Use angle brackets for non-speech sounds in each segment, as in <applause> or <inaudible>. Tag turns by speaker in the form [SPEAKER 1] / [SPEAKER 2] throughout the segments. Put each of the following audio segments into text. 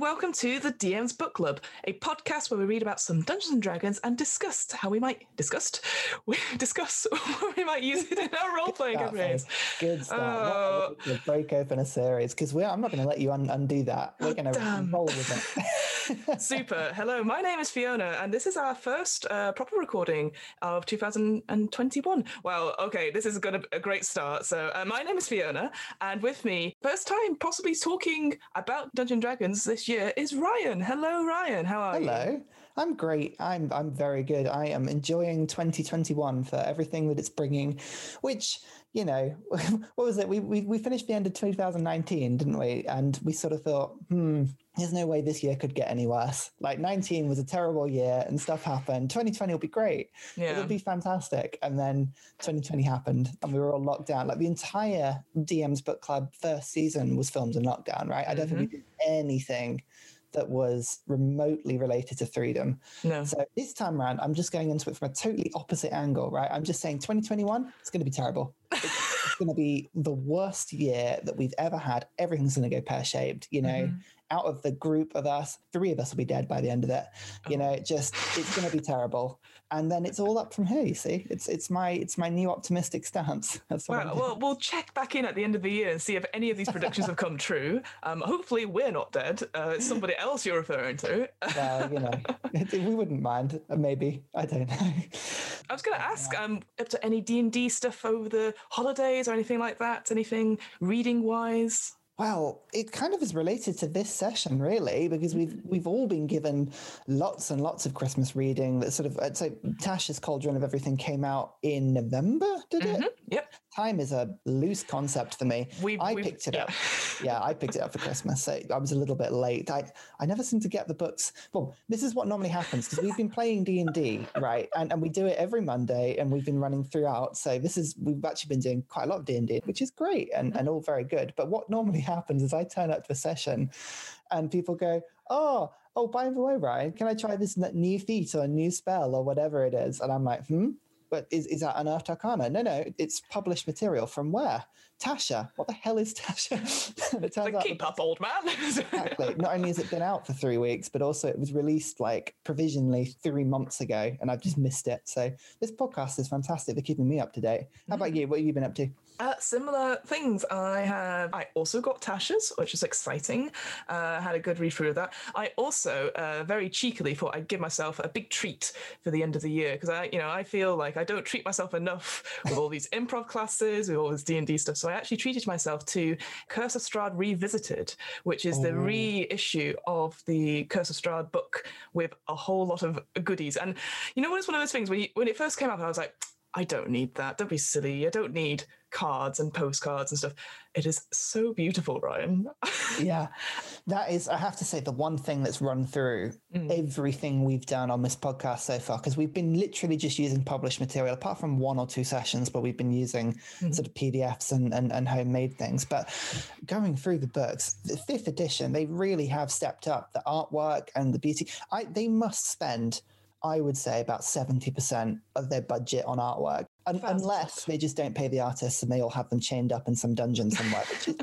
[SPEAKER 1] And welcome to the DM's Book Club, a podcast where we read about some Dungeons and Dragons and discuss how we might discuss <laughs> we discuss <laughs> what we might use it in our role playing campaigns.
[SPEAKER 2] Good stuff. To uh, break open a series because we're. I'm not going to let you un- undo that. We're going to roll with it. <laughs> <laughs>
[SPEAKER 1] Super. Hello, my name is Fiona, and this is our first uh, proper recording of 2021. Well, okay, this is going to be a great start. So, uh, my name is Fiona, and with me, first time possibly talking about Dungeon Dragons this year is Ryan. Hello, Ryan. How are you?
[SPEAKER 2] Hello. I'm great. I'm I'm very good. I am enjoying 2021 for everything that it's bringing, which you know, <laughs> what was it? We we we finished the end of 2019, didn't we? And we sort of thought, hmm, there's no way this year could get any worse. Like 19 was a terrible year, and stuff happened. 2020 will be great.
[SPEAKER 1] Yeah.
[SPEAKER 2] It'll be fantastic. And then 2020 happened, and we were all locked down. Like the entire DM's book club first season was filmed in lockdown, right? I don't think we did anything that was remotely related to freedom.
[SPEAKER 1] No.
[SPEAKER 2] So this time around, I'm just going into it from a totally opposite angle, right? I'm just saying 2021, it's going to be terrible. It's, it's going to be the worst year that we've ever had. Everything's going to go pear shaped. You know, mm-hmm. out of the group of us, three of us will be dead by the end of it. You oh. know, it just it's going to be terrible. And then it's all up from here. You see, it's it's my it's my new optimistic stance. <laughs> That's what
[SPEAKER 1] Well, well, we'll check back in at the end of the year and see if any of these predictions have come true. Um, hopefully, we're not dead. Uh, it's somebody else you're referring to.
[SPEAKER 2] You know, <laughs> we wouldn't mind. uh, Maybe I don't know.
[SPEAKER 1] I was going to ask, um, up to any D and D stuff over the holidays or anything like that? Anything reading wise?
[SPEAKER 2] Well, it kind of is related to this session, really, because we've mm-hmm. we've all been given lots and lots of Christmas reading. That sort of, uh, I'd say, Tasha's Cauldron of Everything came out in November, did it? Mm-hmm.
[SPEAKER 1] Yep.
[SPEAKER 2] Time is a loose concept for me.
[SPEAKER 1] We've-
[SPEAKER 2] I
[SPEAKER 1] we've-
[SPEAKER 2] picked it
[SPEAKER 1] yeah.
[SPEAKER 2] up. <laughs> Yeah, I picked it up for Christmas, so I was a little bit late. I I never seem to get the books. Well, this is what normally happens because we've been playing D and D, right? And and we do it every Monday, and we've been running throughout. So this is we've actually been doing quite a lot of D and D, which is great and and all very good. But what normally <laughs> happens is I turn up to a session, and people go, "Oh, oh, by the way, Ryan, can I try this new feat or a new spell or whatever it is?" And I'm like, "Hmm." But is, is that Unearthed Arcana? No, no, it's published material from where? Tasha. What the hell is Tasha? <laughs> it turns
[SPEAKER 1] Like, keep up, old man.
[SPEAKER 2] exactly. <laughs> Not only has it been out for three weeks, but also it was released like provisionally three months ago, and I've just missed it. So this podcast is fantastic. They're keeping me up to date. How about mm. you? What have you been up to?
[SPEAKER 1] Uh, similar things. I have. I also got Tasha's, which is exciting. Uh, had a good read through of that. I also uh, very cheekily thought I'd give myself a big treat for the end of the year because I, you know, I feel like I don't treat myself enough with all these improv classes, with all this D and D stuff. So I actually treated myself to Curse of Strahd Revisited, which is the reissue of the Curse of Strahd book with a whole lot of goodies. And you know, it's one of those things when you, when it first came out, I was like. I don't need that. Don't be silly. I don't need cards and postcards and stuff. It is so beautiful, Ryan. <laughs>
[SPEAKER 2] yeah, that is, I have to say, the one thing that's run through mm. everything we've done on this podcast so far, because we've been literally just using published material, apart from one or two sessions where we've been using mm-hmm. sort of PDFs and, and, and homemade things. But going through the books, the fifth edition, they really have stepped up the artwork and the beauty. I, they must spend. I would say about 70% of their budget on artwork. Un- unless they just don't pay the artists and they all have them chained up in some dungeon somewhere, which is,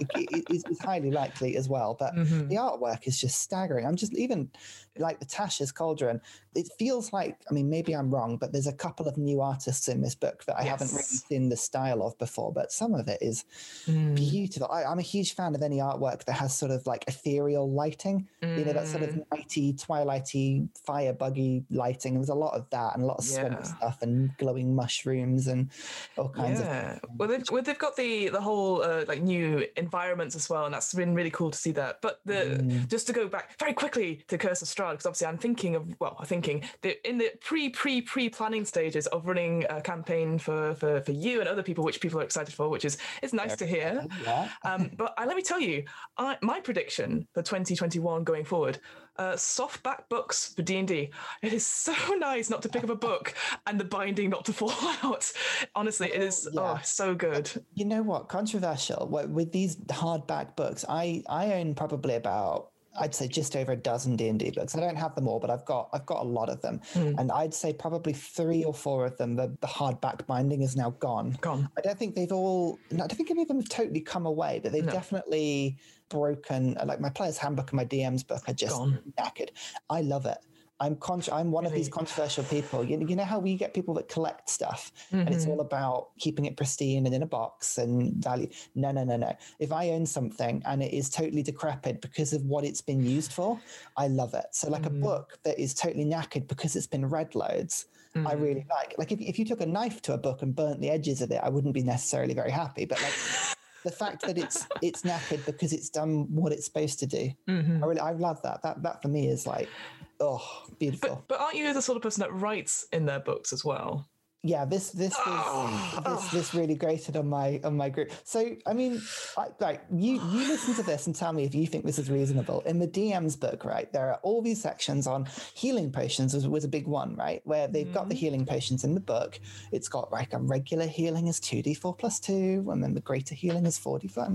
[SPEAKER 2] is, is highly likely as well. But
[SPEAKER 1] Mhm.
[SPEAKER 2] the artwork is just staggering. I'm just even like the Tasha's Cauldron. It feels like, I mean, maybe I'm wrong, but there's a couple of new artists in this book that I haven't really seen the style of before, but some of it is
[SPEAKER 1] Mm.
[SPEAKER 2] beautiful. I, I'm a huge fan of any artwork that has sort of like ethereal lighting, you know, that sort of
[SPEAKER 1] Mm.
[SPEAKER 2] nighty, twilighty, fire buggy lighting. There's a lot of that and a lot of swamp
[SPEAKER 1] Yeah.
[SPEAKER 2] stuff and glowing mushrooms and all kinds
[SPEAKER 1] yeah.
[SPEAKER 2] of
[SPEAKER 1] Well, they've, well, they've got the the whole uh, like new environments as well, and that's been really cool to see that. But the
[SPEAKER 2] Mm.
[SPEAKER 1] just to go back very quickly to Curse of Strahd, because obviously I'm thinking of well, I'm thinking that in the pre pre pre planning stages of running a campaign for for for you and other people, which people are excited for, which is it's nice to hear.
[SPEAKER 2] Yeah.
[SPEAKER 1] Um, but I, let me tell you, I, my prediction for 2021 going forward, uh, softback books for D&D. It is so <laughs> nice not to pick up a book and the binding not to fall <laughs> out. Honestly, it is
[SPEAKER 2] Yeah.
[SPEAKER 1] oh so good.
[SPEAKER 2] You know what? Controversial. With these hardback books, I I own probably about I'd say just over a dozen D and D books. I don't have them all, but I've got I've got a lot of them,
[SPEAKER 1] Mm.
[SPEAKER 2] and I'd say probably three or four of them. The, the hardback binding is now gone.
[SPEAKER 1] Gone.
[SPEAKER 2] I don't think they've all. I don't think any of them have totally come away, but they've
[SPEAKER 1] No.
[SPEAKER 2] definitely broken. Like my player's handbook and my DM's book are just
[SPEAKER 1] Gone.
[SPEAKER 2] knackered. I love it. I'm con- I'm one of these controversial people. You, you know how we get people that collect stuff, and it's
[SPEAKER 1] Mhm.
[SPEAKER 2] all about keeping it pristine and in a box and value. No, no, no, no. If I own something and it is totally decrepit because of what it's been used for, I love it. So like
[SPEAKER 1] Mm.
[SPEAKER 2] a book that is totally knackered because it's been read loads, I
[SPEAKER 1] Mm.
[SPEAKER 2] really like. Like if, if you took a knife to a book and burnt the edges of it, I wouldn't be necessarily very happy. But like <laughs> the fact that it's it's knackered because it's done what it's supposed to do.
[SPEAKER 1] Mhm.
[SPEAKER 2] I really I love that. That that for me is like oh beautiful.
[SPEAKER 1] But but aren't you the sort of person that writes in their books as well?
[SPEAKER 2] yeah, this this is
[SPEAKER 1] Oh,
[SPEAKER 2] this, this really grated on my on my group. So I mean, I, like you you listen to this and tell me if you think this is reasonable. In the DM's book, right, there are all these sections on healing potions was, was a big one, right, where they've got the
[SPEAKER 1] Mhm.
[SPEAKER 2] healing potions in the book. It's got like a regular healing is two d four plus two, and then the greater healing is forty five,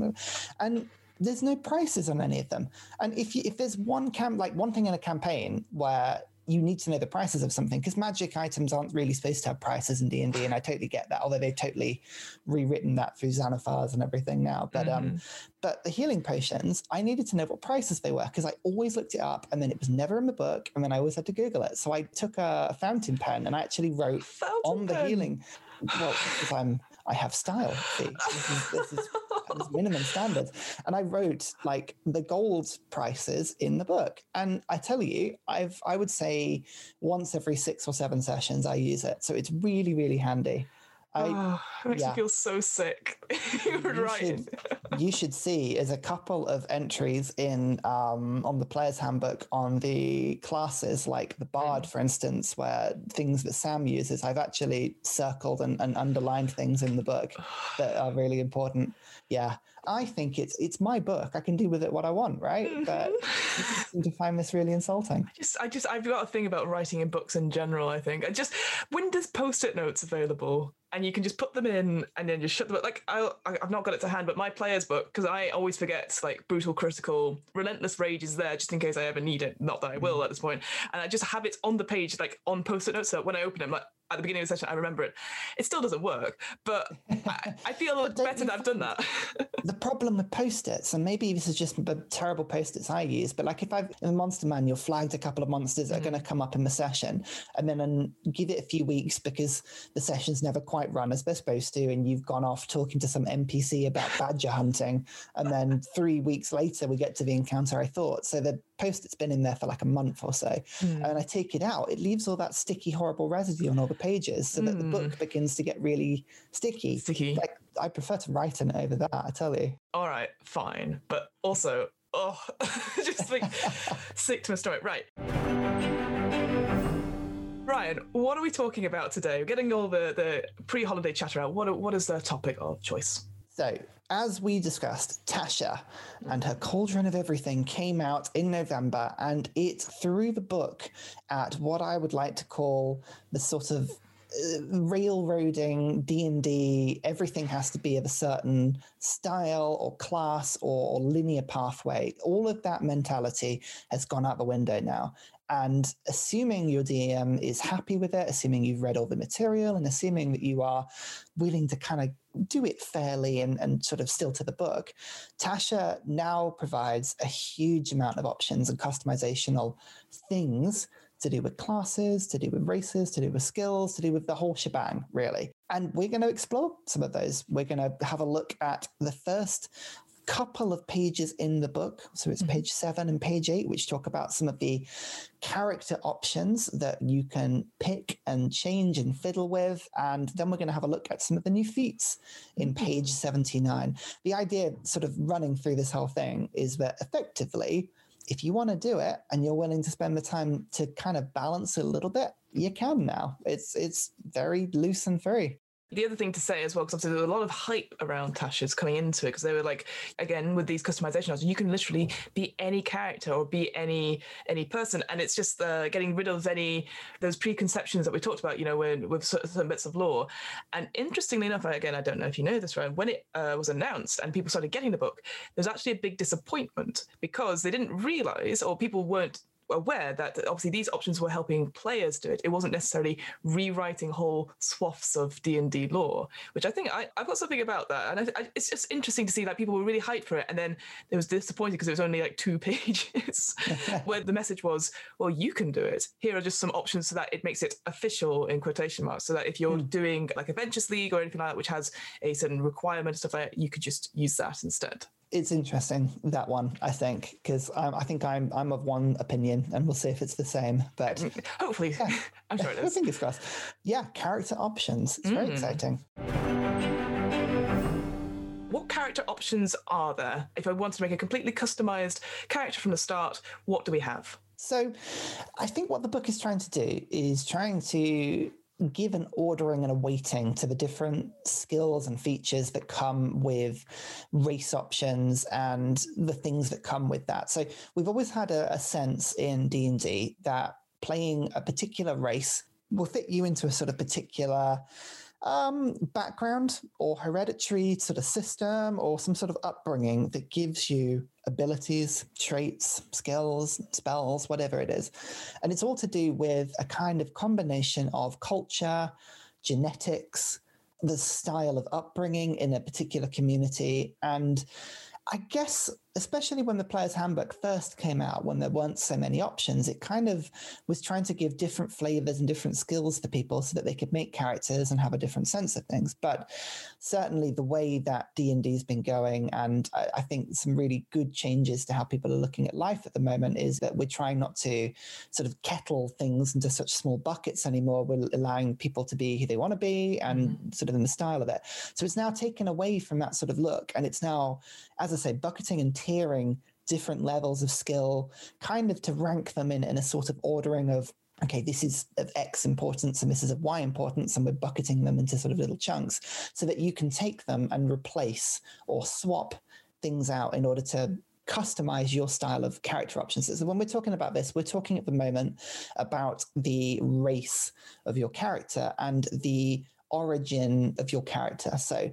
[SPEAKER 2] and there's no prices on any of them. And if you if there's one camp like one thing in a campaign where you need to know the prices of something because magic items aren't really supposed to have prices in D&D and I totally get that although they've totally rewritten that through Xanathar's and everything now. But um but the healing potions I needed to know what prices they were because I always looked it up and then it was never in the book and then I always had to google it. So I took a fountain pen and I actually wrote
[SPEAKER 1] Fountain
[SPEAKER 2] on the healing well because I'm I have style see <laughs> this is, this is as minimum standards. And I wrote like the gold prices in the book. And I tell you, I've I would say once every six or seven sessions I use it. So it's really, really handy. I
[SPEAKER 1] oh, it makes
[SPEAKER 2] yeah.
[SPEAKER 1] me feel so sick. <laughs> you right.
[SPEAKER 2] should- you should see is a couple of entries in um, on the player's handbook on the classes, like the bard, for instance, where things that Sam uses. I've actually circled and, and underlined things in the book <sighs> that are really important. Yeah, I think it's it's my book. I can do with it what I want, right? Mm-hmm. But just seem to find this really insulting.
[SPEAKER 1] I just I just I've got a thing about writing in books in general. I think I just when there's post-it notes available and you can just put them in and then just shut them. Like I I've not got it to hand, but my player's book because I always forget like brutal, critical, relentless rage is there just in case I ever need it. Not that I will mm-hmm. at this point, and I just have it on the page like on post-it notes. So when I open it, I'm like at the beginning of the session, I remember it. It still doesn't work, but I, I feel <laughs>
[SPEAKER 2] But don't
[SPEAKER 1] better that I've done that. <laughs>
[SPEAKER 2] the problem with post-its, and maybe this is just the terrible post-its I use, but like if I've in the monster manual flagged a couple of monsters that are going to come up in the session, and then um, give it a few weeks because the session's never quite run as they're supposed to, and you've gone off talking to some NPC about badger hunting, and then <laughs> three weeks later we get to the encounter I thought. So the post-it's been in there for like a month or so, and I take it out, it leaves all that sticky, horrible residue on all the pages, so that the hmm. book begins to get really sticky.
[SPEAKER 1] Sticky.
[SPEAKER 2] Like I prefer to write in it over that. I tell you.
[SPEAKER 1] all right, fine. But also, oh, <laughs> just like sick to my stomach. Right. Ryan, what are we talking about today? We're getting all the, the pre holiday chatter out. What, what is the topic of choice?
[SPEAKER 2] So, as we discussed, Tasha and her Cauldron of Everything came out in November, and it threw the book at what I would like to call the sort of uh, railroading D&D. Everything has to be of a certain style or class or, or linear pathway. All of that mentality has gone out the window now. And assuming your DM is happy with it, assuming you've read all the material, and assuming that you are willing to kind of do it fairly and, and sort of still to the book, Tasha now provides a huge amount of options and customizational things to do with classes, to do with races, to do with skills, to do with the whole shebang, really. And we're going to explore some of those. We're going to have a look at the first couple of pages in the book. So it's mm-hmm. page seven and page eight, which talk about some of the character options that you can pick and change and fiddle with. And then we're going to have a look at some of the new feats in mm-hmm. page 79. The idea, sort of running through this whole thing, is that effectively, if you want to do it and you're willing to spend the time to kind of balance it a little bit, you can now. It's it's very loose and free.
[SPEAKER 1] The other thing to say as well, because obviously there was a lot of hype around Tasha's coming into it, because they were like, again, with these customization options, you can literally be any character or be any any person, and it's just uh, getting rid of any those preconceptions that we talked about, you know, when with certain bits of lore. And interestingly enough, again, I don't know if you know this, Ryan, when it uh, was announced and people started getting the book, there was actually a big disappointment because they didn't realize, or people weren't aware that obviously these options were helping players do it. It wasn't necessarily rewriting whole swaths of D and D lore, which I think I, have got something about that, and I, I, it's just interesting to see that people were really hyped for it, and then it was disappointed because it was only like two <laughs> pages, <laughs> where the message was, "Well, you can do it. Here are just some options so that it makes it official in quotation marks, so that if you're mm. doing like Adventures League or anything like that, which has a certain requirement and stuff like that, you could just use that instead."
[SPEAKER 2] It's interesting that one I think because I think I'm I'm of one opinion and we'll see if it's the same. But
[SPEAKER 1] mm, hopefully, yeah. <laughs> I'm sure it <laughs> is.
[SPEAKER 2] Fingers crossed. Yeah, character options. It's mm. very exciting.
[SPEAKER 1] What character options are there? If I want to make a completely customized character from the start, what do we have?
[SPEAKER 2] So, I think what the book is trying to do is trying to give an ordering and a weighting to the different skills and features that come with race options and the things that come with that. So we've always had a, a sense in D and D that playing a particular race will fit you into a sort of particular um, background or hereditary sort of system or some sort of upbringing that gives you abilities, traits, skills, spells, whatever it is. And it's all to do with a kind of combination of culture, genetics, the style of upbringing in a particular community, and I guess especially when the player's handbook first came out, when there weren't so many options, it kind of was trying to give different flavors and different skills to people so that they could make characters and have a different sense of things. But certainly the way that D&D has been going, and I, I think some really good changes to how people are looking at life at the moment is that we're trying not to sort of kettle things into such small buckets anymore. We're allowing people to be who they want to be and mm-hmm. sort of in the style of it. So it's now taken away from that sort of look. And it's now, as I say, bucketing and tiering different levels of skill, kind of to rank them in, in a sort of ordering of okay, this is of X importance and this is of Y importance, and we're bucketing them into sort of little chunks so that you can take them and replace or swap things out in order to customize your style of character options. So when we're talking about this, we're talking at the moment about the race of your character and the origin of your character. So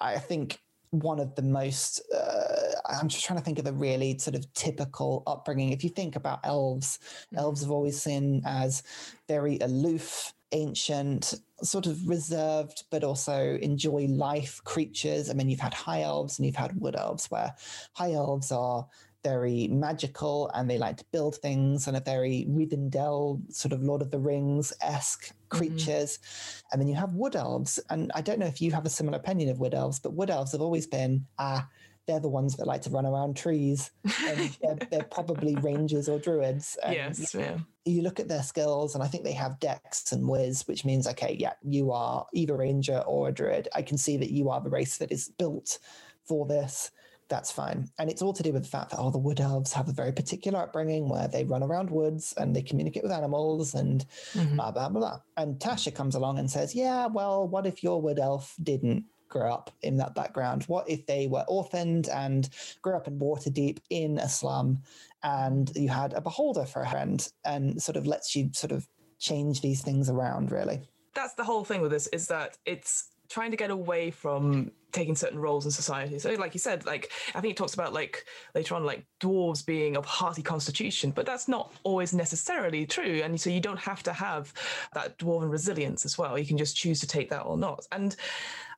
[SPEAKER 2] I think one of the most uh, i'm just trying to think of a really sort of typical upbringing if you think about elves mm-hmm. elves have always seen as very aloof ancient sort of reserved but also enjoy life creatures i mean you've had high elves and you've had wood elves where high elves are very magical and they like to build things and a very Rivendell, sort of Lord of the Rings esque. Creatures. Mm-hmm. And then you have wood elves. And I don't know if you have a similar opinion of wood elves, but wood elves have always been, ah, they're the ones that like to run around trees. And <laughs> they're, they're, probably rangers or druids. And
[SPEAKER 1] yes, yeah.
[SPEAKER 2] You look at their skills, and I think they have dex and Wis, which means, okay, yeah, you are either ranger or a druid. I can see that you are the race that is built for this that's fine. And it's all to do with the fact that, oh, the wood elves have a very particular upbringing where they run around woods and they communicate with animals and mm-hmm. blah, blah, blah. And Tasha comes along and says, yeah, well, what if your wood elf didn't grow up in that background? What if they were orphaned and grew up in Waterdeep in a slum and you had a beholder for a friend and sort of lets you sort of change these things around, really?
[SPEAKER 1] That's the whole thing with this is that it's trying to get away from taking certain roles in society. So, like you said, like I think it talks about like later on, like dwarves being of hearty constitution, but that's not always necessarily true. And so you don't have to have that dwarven resilience as well. You can just choose to take that or not. And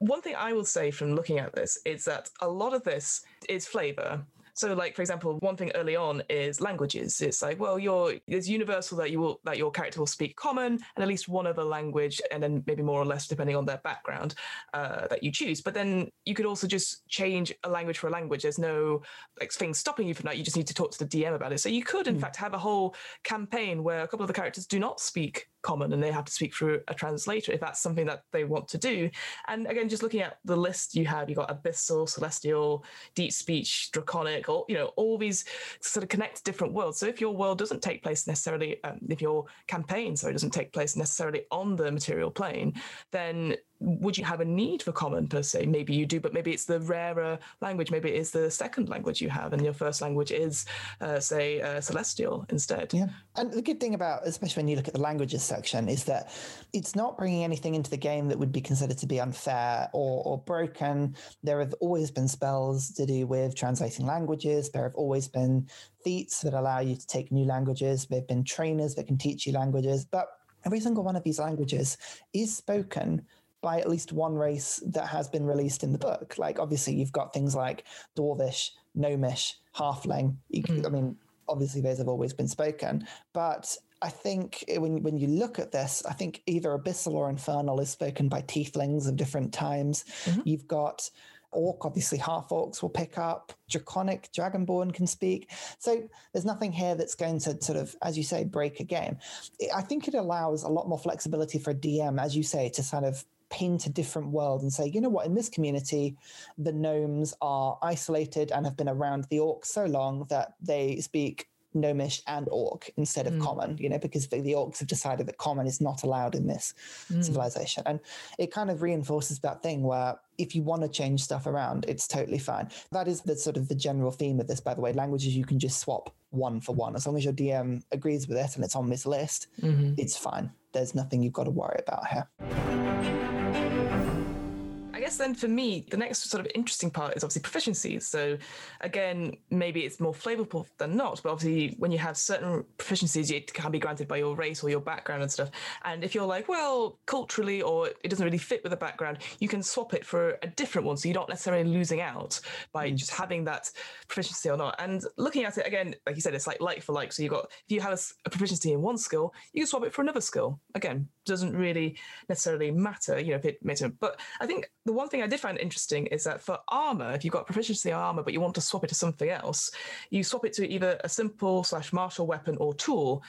[SPEAKER 1] one thing I will say from looking at this is that a lot of this is flavor. So, like for example, one thing early on is languages. It's like, well, you're it's universal that you will that your character will speak common and at least one other language, and then maybe more or less depending on their background uh, that you choose. But then you could also just change a language for a language. There's no like thing stopping you from that. You just need to talk to the DM about it. So you could, in mm. fact, have a whole campaign where a couple of the characters do not speak common and they have to speak through a translator if that's something that they want to do. And again, just looking at the list you have, you've got abyssal, celestial, deep speech, draconic, all you know, all these sort of connect different worlds. So if your world doesn't take place necessarily, um, if your campaign, sorry, doesn't take place necessarily on the material plane, then would you have a need for common per se? Maybe you do, but maybe it's the rarer language. Maybe it is the second language you have, and your first language is, uh, say, uh, Celestial instead.
[SPEAKER 2] Yeah. And the good thing about, especially when you look at the languages section, is that it's not bringing anything into the game that would be considered to be unfair or, or broken. There have always been spells to do with translating languages. There have always been feats that allow you to take new languages. There have been trainers that can teach you languages. But every single one of these languages is spoken by at least one race that has been released in the book. Like obviously you've got things like Dwarvish, Gnomish, Halfling. Mm. I mean, obviously those have always been spoken, but I think when when you look at this, I think either Abyssal or Infernal is spoken by Tieflings of different times. Mm-hmm. You've got Orc, obviously half orcs will pick up. Draconic, Dragonborn can speak. So there's nothing here that's going to sort of, as you say, break a game. I think it allows a lot more flexibility for a DM, as you say, to sort of paint a different world and say, you know what, in this community, the gnomes are isolated and have been around the orcs so long that they speak gnomish and orc instead of mm. common you know because the, the, orcs have decided that common is not allowed in this mm. civilization. And it kind of reinforces that thing where if you want to change stuff around it's totally fine. That is the sort of the general theme of this by the way. Languages you can just swap one for one. As long as your dm agrees with it and it's on this list mm-hmm. it's fine. There's nothing you've got to worry about here Thank you
[SPEAKER 1] guess then for me, the next sort of interesting part is obviously proficiencies. So again, maybe it's more flavorful than not, but obviously when you have certain proficiencies, it can be granted by your race or your background and stuff. And if you're like, well, culturally or it doesn't really fit with the background, you can swap it for a different one. So you're not necessarily losing out by mm. just having that proficiency or not. And looking at it again, like you said, it's like like for like. So you've got if you have a, proficiency in one skill, you can swap it for another skill. Again, doesn't really necessarily matter, you know, if it makes it. But I think the one thing I did find interesting is that for armor, if you've got proficiency in armor, but you want to swap it to something else, you swap it to either a simple slash martial weapon or tool.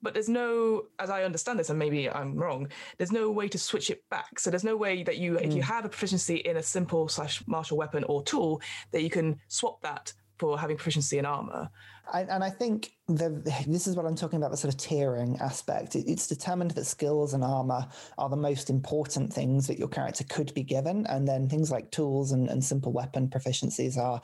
[SPEAKER 1] But there's no, as I understand this, and maybe I'm wrong, there's no way to switch it back. So there's no way that you, mm. if you hmm. have a proficiency in a simple slash martial weapon or tool, that you can swap that for having proficiency in armor.
[SPEAKER 2] I, and I think the, this is what I'm talking about the sort of tiering aspect. It, it's determined that skills and armor are the most important things that your character could be given, and then things like tools and, and simple weapon proficiencies are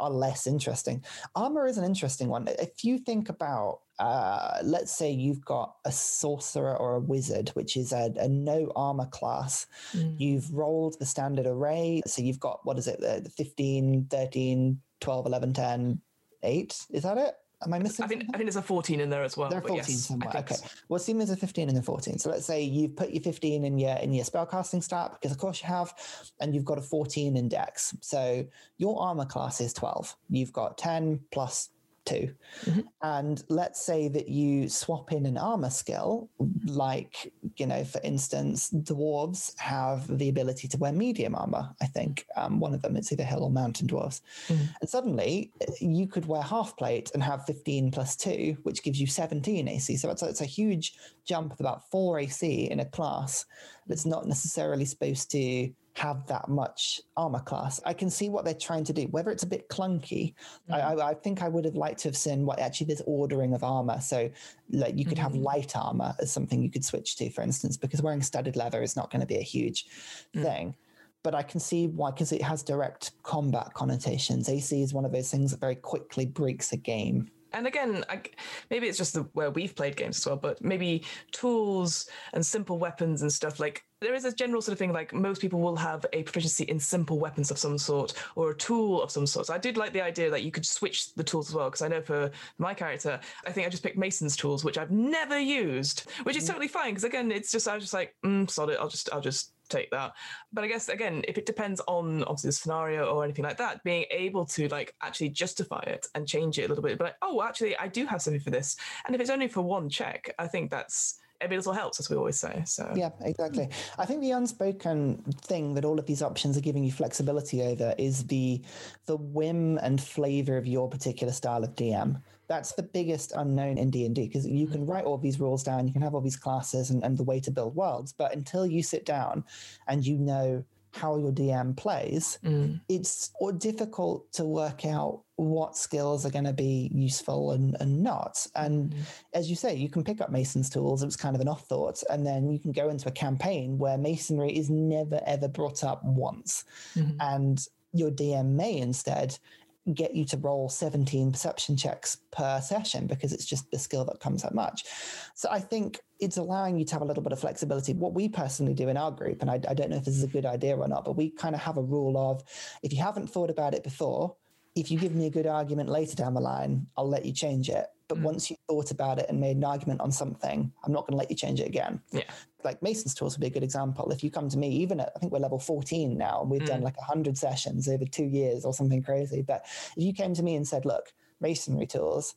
[SPEAKER 2] are less interesting. Armor is an interesting one. If you think about uh, let's say you've got a sorcerer or a wizard, which is a, a no armor class. Mm. You've rolled the standard array. So you've got, what is it, the 15, 13, 12, 11, 10, 8. Is that it? Am I missing?
[SPEAKER 1] I think, I think there's a 14 in there as well.
[SPEAKER 2] There are 14 yes, somewhere. Okay. So. Well, assume there's a 15 and a 14. So let's say you've put your 15 in your in your spellcasting stat because of course you have, and you've got a 14 in Dex. So your armor class is 12. You've got 10 plus 2 mm-hmm. And let's say that you swap in an armor skill, like, you know, for instance, dwarves have the ability to wear medium armor, I think. Um, one of them, it's either hill or mountain dwarves. Mm-hmm. And suddenly you could wear half plate and have 15 plus 2, which gives you 17 AC. So it's, it's a huge jump of about 4 AC in a class that's not necessarily supposed to have that much armor class. I can see what they're trying to do. Whether it's a bit clunky, mm-hmm. I, I, think I would have liked to have seen what actually there's ordering of armor. So, like you could mm-hmm. have light armor as something you could switch to, for instance, because wearing studded leather is not going to be a huge mm-hmm. thing. But I can see why, because it has direct combat connotations. AC is one of those things that very quickly breaks a game
[SPEAKER 1] and again, I, maybe it's just the, where we've played games as well, but maybe tools and simple weapons and stuff like there is a general sort of thing like most people will have a proficiency in simple weapons of some sort or a tool of some sort. So I did like the idea that you could switch the tools as well because I know for my character, I think I just picked Mason's tools, which I've never used, which is mm. totally fine because again, it's just I was just like, mm, solid. I'll just I'll just take that. But I guess again, if it depends on obviously the scenario or anything like that, being able to like actually justify it and change it a little bit, but like, oh, actually, I do have something for this, and if it's only for one check, I think that's every little helps, as we always say. So
[SPEAKER 2] yeah, exactly. I think the unspoken thing that all of these options are giving you flexibility over is the the whim and flavor of your particular style of DM. That's the biggest unknown in D and D because you can write all these rules down, you can have all these classes and, and the way to build worlds, but until you sit down and you know how your DM plays,
[SPEAKER 1] Mm.
[SPEAKER 2] it's or difficult to work out what skills are going to be useful and, and not. And
[SPEAKER 1] Mm.
[SPEAKER 2] as you say, you can pick up Mason's tools. It was kind of an off thought. And then you can go into a campaign where Masonry is never, ever brought up once.
[SPEAKER 1] Mhm.
[SPEAKER 2] And your DM may instead get you to roll 17 perception checks per session because it's just the skill that comes that much. So I think it's allowing you to have a little bit of flexibility. What we personally do in our group, and I, I don't know if this is a good idea or not, but we kind of have a rule of if you haven't thought about it before, if you give me a good argument later down the line, I'll let you change it. But
[SPEAKER 1] Mm.
[SPEAKER 2] once you thought about it and made an argument on something, I'm not going to let you change it again.
[SPEAKER 1] Yeah.
[SPEAKER 2] Like Mason's tools would be a good example. If you come to me, even at, I think we're level 14 now, and we've done
[SPEAKER 1] Mm.
[SPEAKER 2] like 100 sessions over two years or something crazy. But if you came to me and said, look, masonry tools,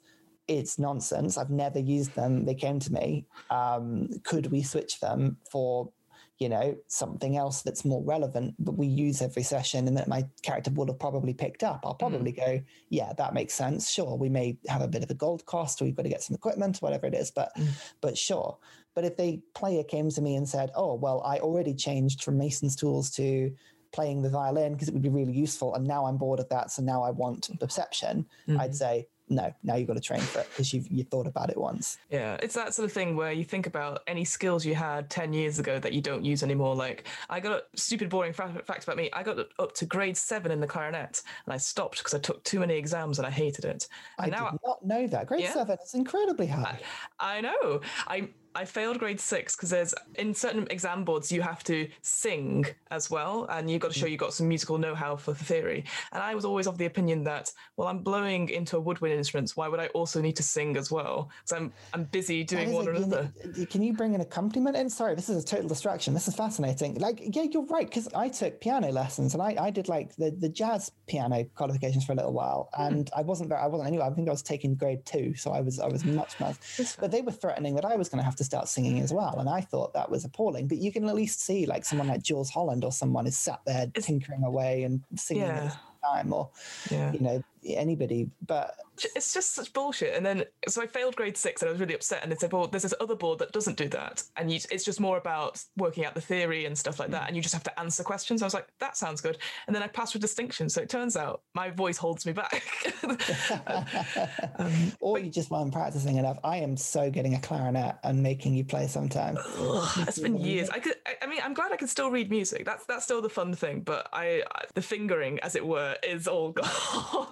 [SPEAKER 2] it's nonsense. I've never used them. They came to me. Um, could we switch them for you know something else that's more relevant that we use every session and that my character would have probably picked up i'll probably go yeah that makes sense sure we may have a bit of a gold cost or we've got to get some equipment whatever it is but
[SPEAKER 1] Mm.
[SPEAKER 2] but sure but if the player came to me and said oh well i already changed from mason's tools to playing the violin because it would be really useful and now i'm bored of that so now i want perception i'd
[SPEAKER 1] Mhm.
[SPEAKER 2] say no now you've got to train for it because you've you thought about it once
[SPEAKER 1] Yeah, it's that sort of thing where you think about any skills you had 10 years ago that you don't use anymore. Like, I got a stupid, boring fa- fact about me. I got up to grade seven in the clarinet and I stopped because I took too many exams and I hated it.
[SPEAKER 2] i
[SPEAKER 1] And
[SPEAKER 2] did
[SPEAKER 1] now
[SPEAKER 2] not know that grade
[SPEAKER 1] Yeah.
[SPEAKER 2] seven is incredibly high
[SPEAKER 1] I know. I I failed grade six because there's in certain exam boards you have to sing as well, and you've got to show you've got some musical know-how for the theory. And I was always of the opinion that well, I'm blowing into a woodwind instrument. Why would I also need to sing as well? Because I'm I'm busy doing one
[SPEAKER 2] a
[SPEAKER 1] or another.
[SPEAKER 2] uni- Can you bring an accompaniment in? Sorry, this is a total distraction. This is fascinating. Like, yeah, you're right. Because I took piano lessons and I, I did like the, the jazz piano qualifications for a little while,
[SPEAKER 1] Hmm.
[SPEAKER 2] and I wasn't very. I wasn't anyway. I think I was taking grade two, so I was I was much much. But they were threatening that I was going to have to start singing as well, and I thought that was appalling. But you can at least see like someone like Jools Holland or someone is sat there tinkering away and singing at the
[SPEAKER 1] Yeah.
[SPEAKER 2] same time, or
[SPEAKER 1] Yeah.
[SPEAKER 2] you know anybody. But
[SPEAKER 1] it's just such bullshit. And then, so I failed grade six and I was really upset. And they said, well, there's this other board that doesn't do that. And you, it's just more about working out the theory and stuff like that. And you just have to answer questions. I was like, that sounds good. And then I passed with distinction. So it turns out my voice holds me back. <laughs> um,
[SPEAKER 2] or you just weren't practicing enough. I am so getting a clarinet and making you play sometime.
[SPEAKER 1] ugh, it's been <laughs> years. I could, I, I mean, I'm glad I can still read music. That's that's still the fun thing. But I, I the fingering, as it were, is all <laughs> gone.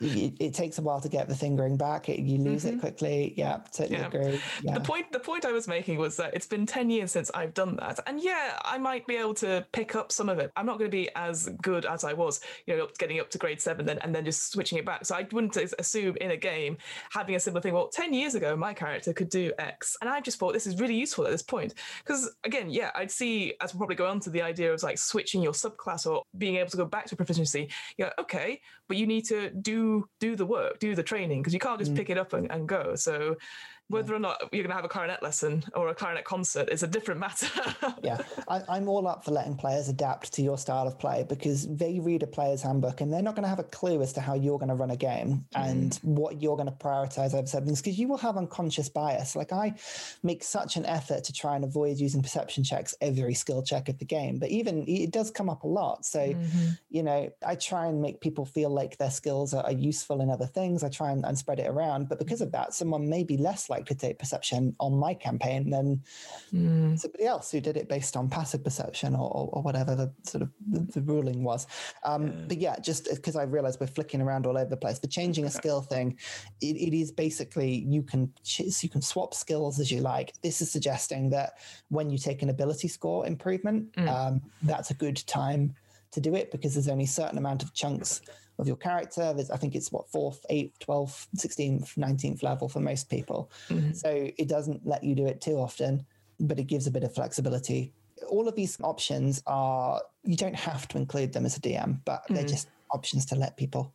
[SPEAKER 2] It, it takes a while to get the fingering back. It, you lose it quickly. Yeah, totally
[SPEAKER 1] Mm-hmm. Yeah.
[SPEAKER 2] agree. Yeah.
[SPEAKER 1] The point the point I was making was that it's been 10 years since I've done that. And yeah, I might be able to pick up some of it. I'm not going to be as good as I was, you know, getting up to grade 7 then and then just switching it back. So I wouldn't assume in a game having a similar thing, well, 10 years ago my character could do X. And I just thought this is really useful at this point because again, yeah, I'd see as we'll probably go on to the idea of like switching your subclass or being able to go back to proficiency. Yeah, okay, but you need to do do the work, do the training because you can't just mm. pick it up and, and go. So whether or not you're going to have a clarinet lesson or a clarinet concert is a different matter. <laughs>
[SPEAKER 2] yeah, I, I'm all up for letting players adapt to your style of play because they read a player's handbook and they're not going to have a clue as to how you're going to run a game and mm. what you're going to prioritize over certain things because you will have unconscious bias. Like I make such an effort to try and avoid using perception checks every skill check of the game, but even it does come up a lot. So, mm-hmm. you know, I try and make people feel like their skills are, are useful in other things. I try and, and spread it around, but because mm-hmm. of that, someone may be less likely to take perception on my campaign than
[SPEAKER 1] Mm,
[SPEAKER 2] somebody else who did it based on passive perception or, or, or whatever the sort of the, the ruling was. Um, But yeah, just because I realized we're flicking around all over the place, the changing a skill thing, it, it is basically you can you can swap skills as you like. This is suggesting that when you take an ability score improvement, um, that's a good time to do it because there's only a certain amount of chunks of your character. There's, I think it's what, fourth, eighth, 12th, 16th, 19th level for most people. Mm-hmm. So it doesn't let you do it too often, but it gives a bit of flexibility. All of these options are, you don't have to include them as a DM, but they're mm. just options to let people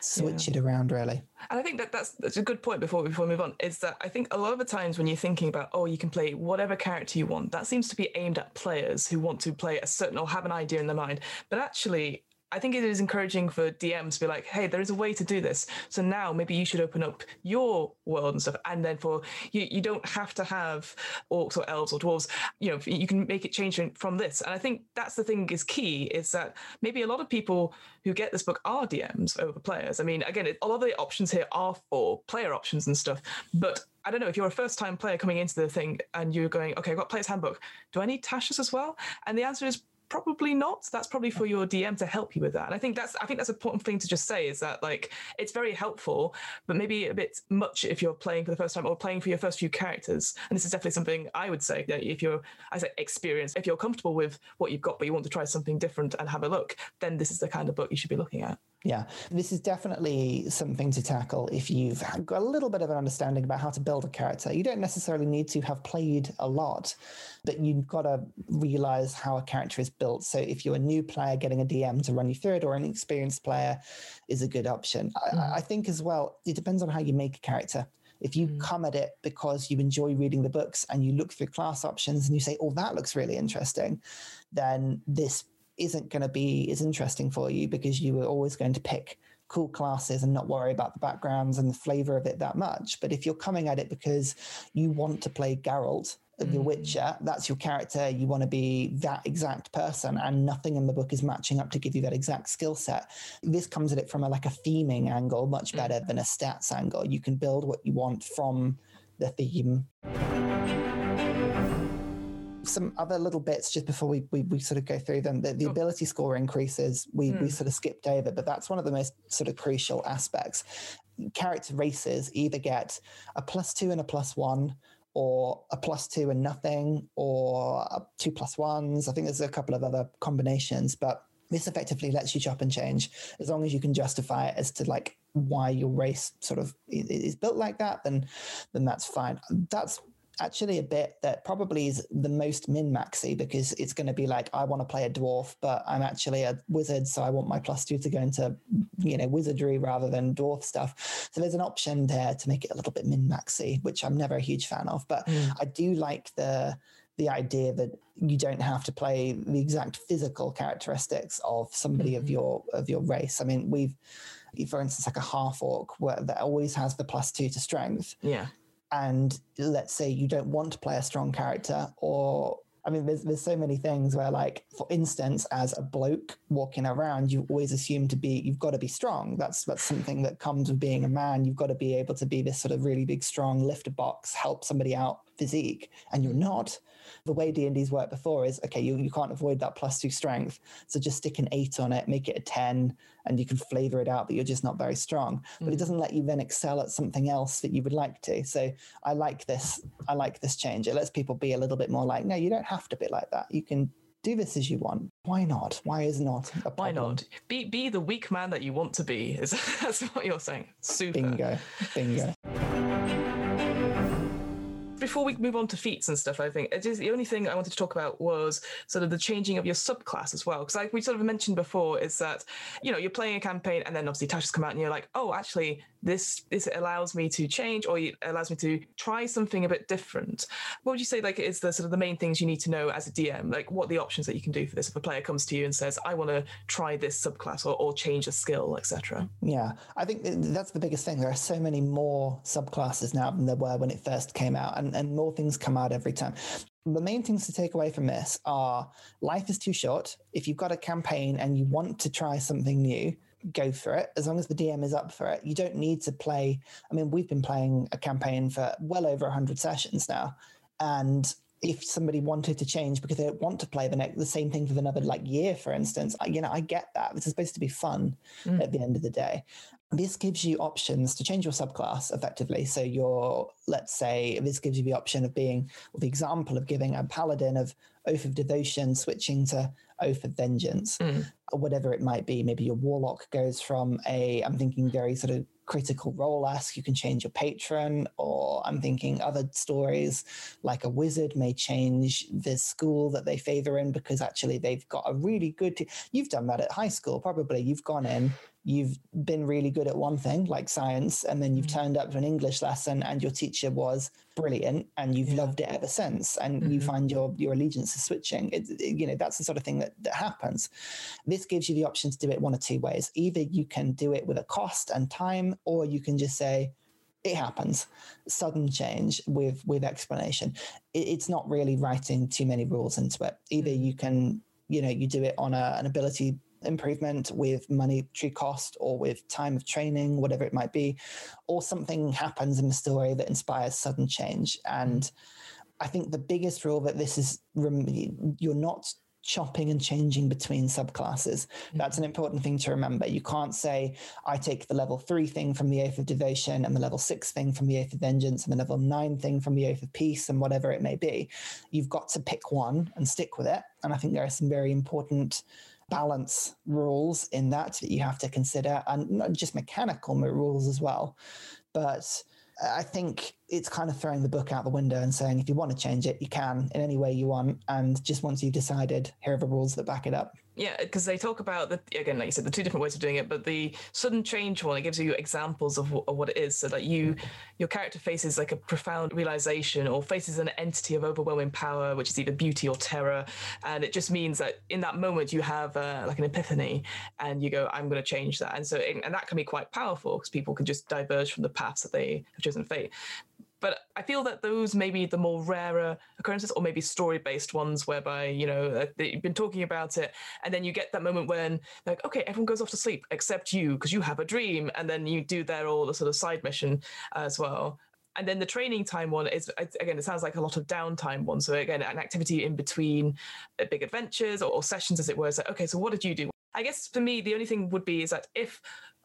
[SPEAKER 2] switch it around, really.
[SPEAKER 1] And I think that that's, that's a good point before before we move on. Is that I think a lot of the times when you're thinking about oh you can play whatever character you want, that seems to be aimed at players who want to play a certain or have an idea in their mind. But actually, I think it is encouraging for DMs to be like, hey, there is a way to do this. So now maybe you should open up your world and stuff. And then for you, you don't have to have orcs or elves or dwarves. You know, you can make it change from this. And I think that's the thing is key is that maybe a lot of people who get this book are DMs over players. I mean, again, a lot of the options here are for player options and stuff, but I don't know if you're a first time player coming into the thing and you're going, okay, I've got player's handbook. Do I need Tasha's as well? And the answer is probably not. That's probably for your dm to help you with that. And i think that's i think that's an important thing to just say is that like it's very helpful but maybe a bit much if you're playing for the first time or playing for your first few characters. And this is definitely something i would say that if you're i say experienced if you're comfortable with what you've got but you want to try something different and have a look then this is the kind of book you should be looking at
[SPEAKER 2] yeah, this is definitely something to tackle if you've got a little bit of an understanding about how to build a character. You don't necessarily need to have played a lot, but you've got to realize how a character is built. So if you're a new player, getting a DM to run you through it or an experienced player is a good option. Mm. I, I, think as well, it depends on how you make a character. If you mm. come at it because you enjoy reading the books and you look through class options and you say, oh, that looks really interesting, then this isn't going to be as interesting for you because you were always going to pick cool classes and not worry about the backgrounds and the flavor of it that much. But if you're coming at it because you want to play Geralt of The mm. Witcher, that's your character, you want to be that exact person, and nothing in the book is matching up to give you that exact skill set. This comes at it from a like a theming angle, much mm. better than a stats angle. You can build what you want from the theme some other little bits just before we, we, we sort of go through them. The, the ability score increases, we, mm. we sort of skipped over, but that's one of the most sort of crucial aspects. Character races either get a plus two and a plus one, or a plus two and nothing, or two plus ones. I think there's a couple of other combinations, but this effectively lets you chop and change as long as you can justify it as to like why your race sort of is built like that then then that's fine that's actually a bit that probably is the most min maxy because it's going to be like I want to play a dwarf, but I'm actually a wizard, so I want my plus two to go into you know wizardry rather than dwarf stuff. So there's an option there to make it a little bit min maxy, which I'm never a huge fan of, but mm. I do like the the idea that you don't have to play the exact physical characteristics of somebody mm-hmm. of your of your race. I mean, we've for instance like a half orc where that always has the plus two to strength.
[SPEAKER 1] Yeah
[SPEAKER 2] and let's say you don't want to play a strong character or I mean, there's there's so many things where, like, for instance, as a bloke walking around, you always assume to be you've got to be strong. That's that's something that comes with being a man. You've got to be able to be this sort of really big, strong, lift a box, help somebody out physique, and you're not the way D&D's worked before is, okay, you, you can't avoid that plus two strength. So just stick an eight on it, make it a 10, and you can flavor it out, but you're just not very strong. Mm. But it mm. doesn't let you then excel at something else that you would like to. So I like this. I like this change. It lets people be a little bit more like, no, you don't have to be like that. You can do this as you want. Why not? Why is not?
[SPEAKER 1] Why not? Be be the weak man that you want to be. Is <laughs> that's what you're saying? Super.
[SPEAKER 2] Bingo. Bingo <laughs>
[SPEAKER 1] before we move on to feats and stuff, I think it is the only thing I wanted to talk about was sort of the changing of your subclass as well. Because like we sort of mentioned before, is that you know you're playing a campaign and then obviously Tasha's come out and you're like, oh, actually this this allows me to change or it allows me to try something a bit different. What would you say like is the sort of the main things you need to know as a DM? Like what the options that you can do for this if a player comes to you and says, I want to try this subclass or, or change a skill, etc.
[SPEAKER 2] Yeah, I think uh, that's the biggest thing. There are so many more subclasses now than there were when it first came out, and and more things come out every time. The main things to take away from this are life is too short. If you've got a campaign and you want to try something new, go for it as long as the DM is up for it. You don't need to play. I mean, we've been playing a campaign for well over 100 sessions now. And if somebody wanted to change because they don't want to play the next the same thing for another like year, for instance, I, you know, I get that. This is supposed to be fun mm. at the end of the day. This gives you options to change your subclass effectively. So you're, let's say, this gives you the option of being, or the example of giving a paladin of Oath of Devotion switching to Oath of Vengeance, mm. or whatever it might be. Maybe your warlock goes from a, I'm thinking very sort of Critical Role esque you can change your patron, or I'm thinking other stories like a wizard may change the school that they favor in because actually they've got a really good. T- You've done that at high school, probably. You've gone in you've been really good at one thing like science and then you've mm-hmm. turned up to an english lesson and your teacher was brilliant and you've yeah. loved it ever since and mm-hmm. you find your your allegiance is switching it, it, you know that's the sort of thing that, that happens this gives you the option to do it one of two ways either you can do it with a cost and time or you can just say it happens sudden change with with explanation it, it's not really writing too many rules into it either mm. you can you know you do it on a, an ability improvement with monetary cost or with time of training, whatever it might be, or something happens in the story that inspires sudden change. And I think the biggest rule that this is you're not chopping and changing between subclasses. Mm-hmm. That's an important thing to remember. You can't say, I take the level three thing from the Oath of Devotion and the level six thing from the Oath of Vengeance and the level nine thing from the Oath of Peace and whatever it may be. You've got to pick one and stick with it. And I think there are some very important balance rules in that that you have to consider, and not just mechanical rules as well. But I think it's kind of throwing the book out the window and saying if you want to change it, you can in any way you want. And just once you've decided, here are the rules that back it up.
[SPEAKER 1] Yeah, because they talk about the again, like you said, the two different ways of doing it. But the sudden change one, it gives you examples of, of what it is, so that you, your character faces like a profound realization or faces an entity of overwhelming power, which is either beauty or terror, and it just means that in that moment you have uh, like an epiphany, and you go, "I'm going to change that," and so and that can be quite powerful because people can just diverge from the paths that they have chosen fate. But I feel that those may be the more rarer occurrences, or maybe story-based ones, whereby you know uh, you've been talking about it, and then you get that moment when like, okay, everyone goes off to sleep except you because you have a dream, and then you do their all the sort of side mission as well. And then the training time one is again it sounds like a lot of downtime one. So again an activity in between uh, big adventures or, or sessions as it were. So okay so what did you do? I guess for me the only thing would be is that if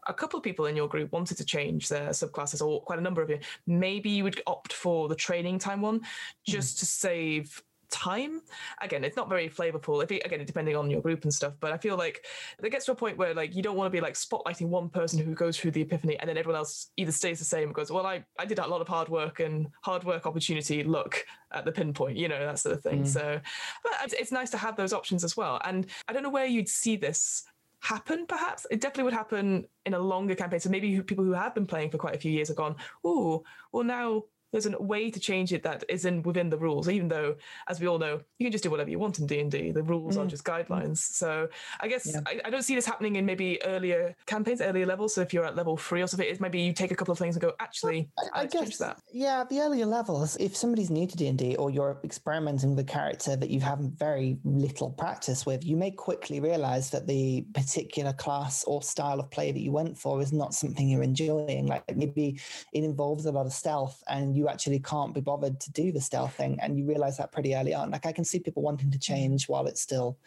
[SPEAKER 1] a couple of people in your group wanted to change their subclasses, or quite a number of you, maybe you would opt for the training time one just mm. to save time again it's not very flavorful if it, again depending on your group and stuff but i feel like it gets to a point where like you don't want to be like spotlighting one person who goes through the epiphany and then everyone else either stays the same and goes well i i did a lot of hard work and hard work opportunity look at the pinpoint you know that sort of thing mm. so but it's nice to have those options as well and i don't know where you'd see this happen perhaps? It definitely would happen in a longer campaign. So maybe people who have been playing for quite a few years have gone oh well now there's a way to change it that isn't within the rules even though as we all know you can just do whatever you want in d&d the rules mm. are just guidelines. So i guess yeah. I, I, don't see this happening in maybe earlier campaigns earlier levels. So if you're at level three or something it's maybe you take a couple of things and go actually i, I guess that.
[SPEAKER 2] Yeah the earlier levels if somebody's new to d&d or you're experimenting with a character that you have very little practice with you may quickly realize that the particular class or style of play that you went for is not something you're enjoying. Like maybe it involves a lot of stealth and you actually can't be bothered to do the stealth thing. And you realize that pretty early on. Like I can see people wanting to change while it's still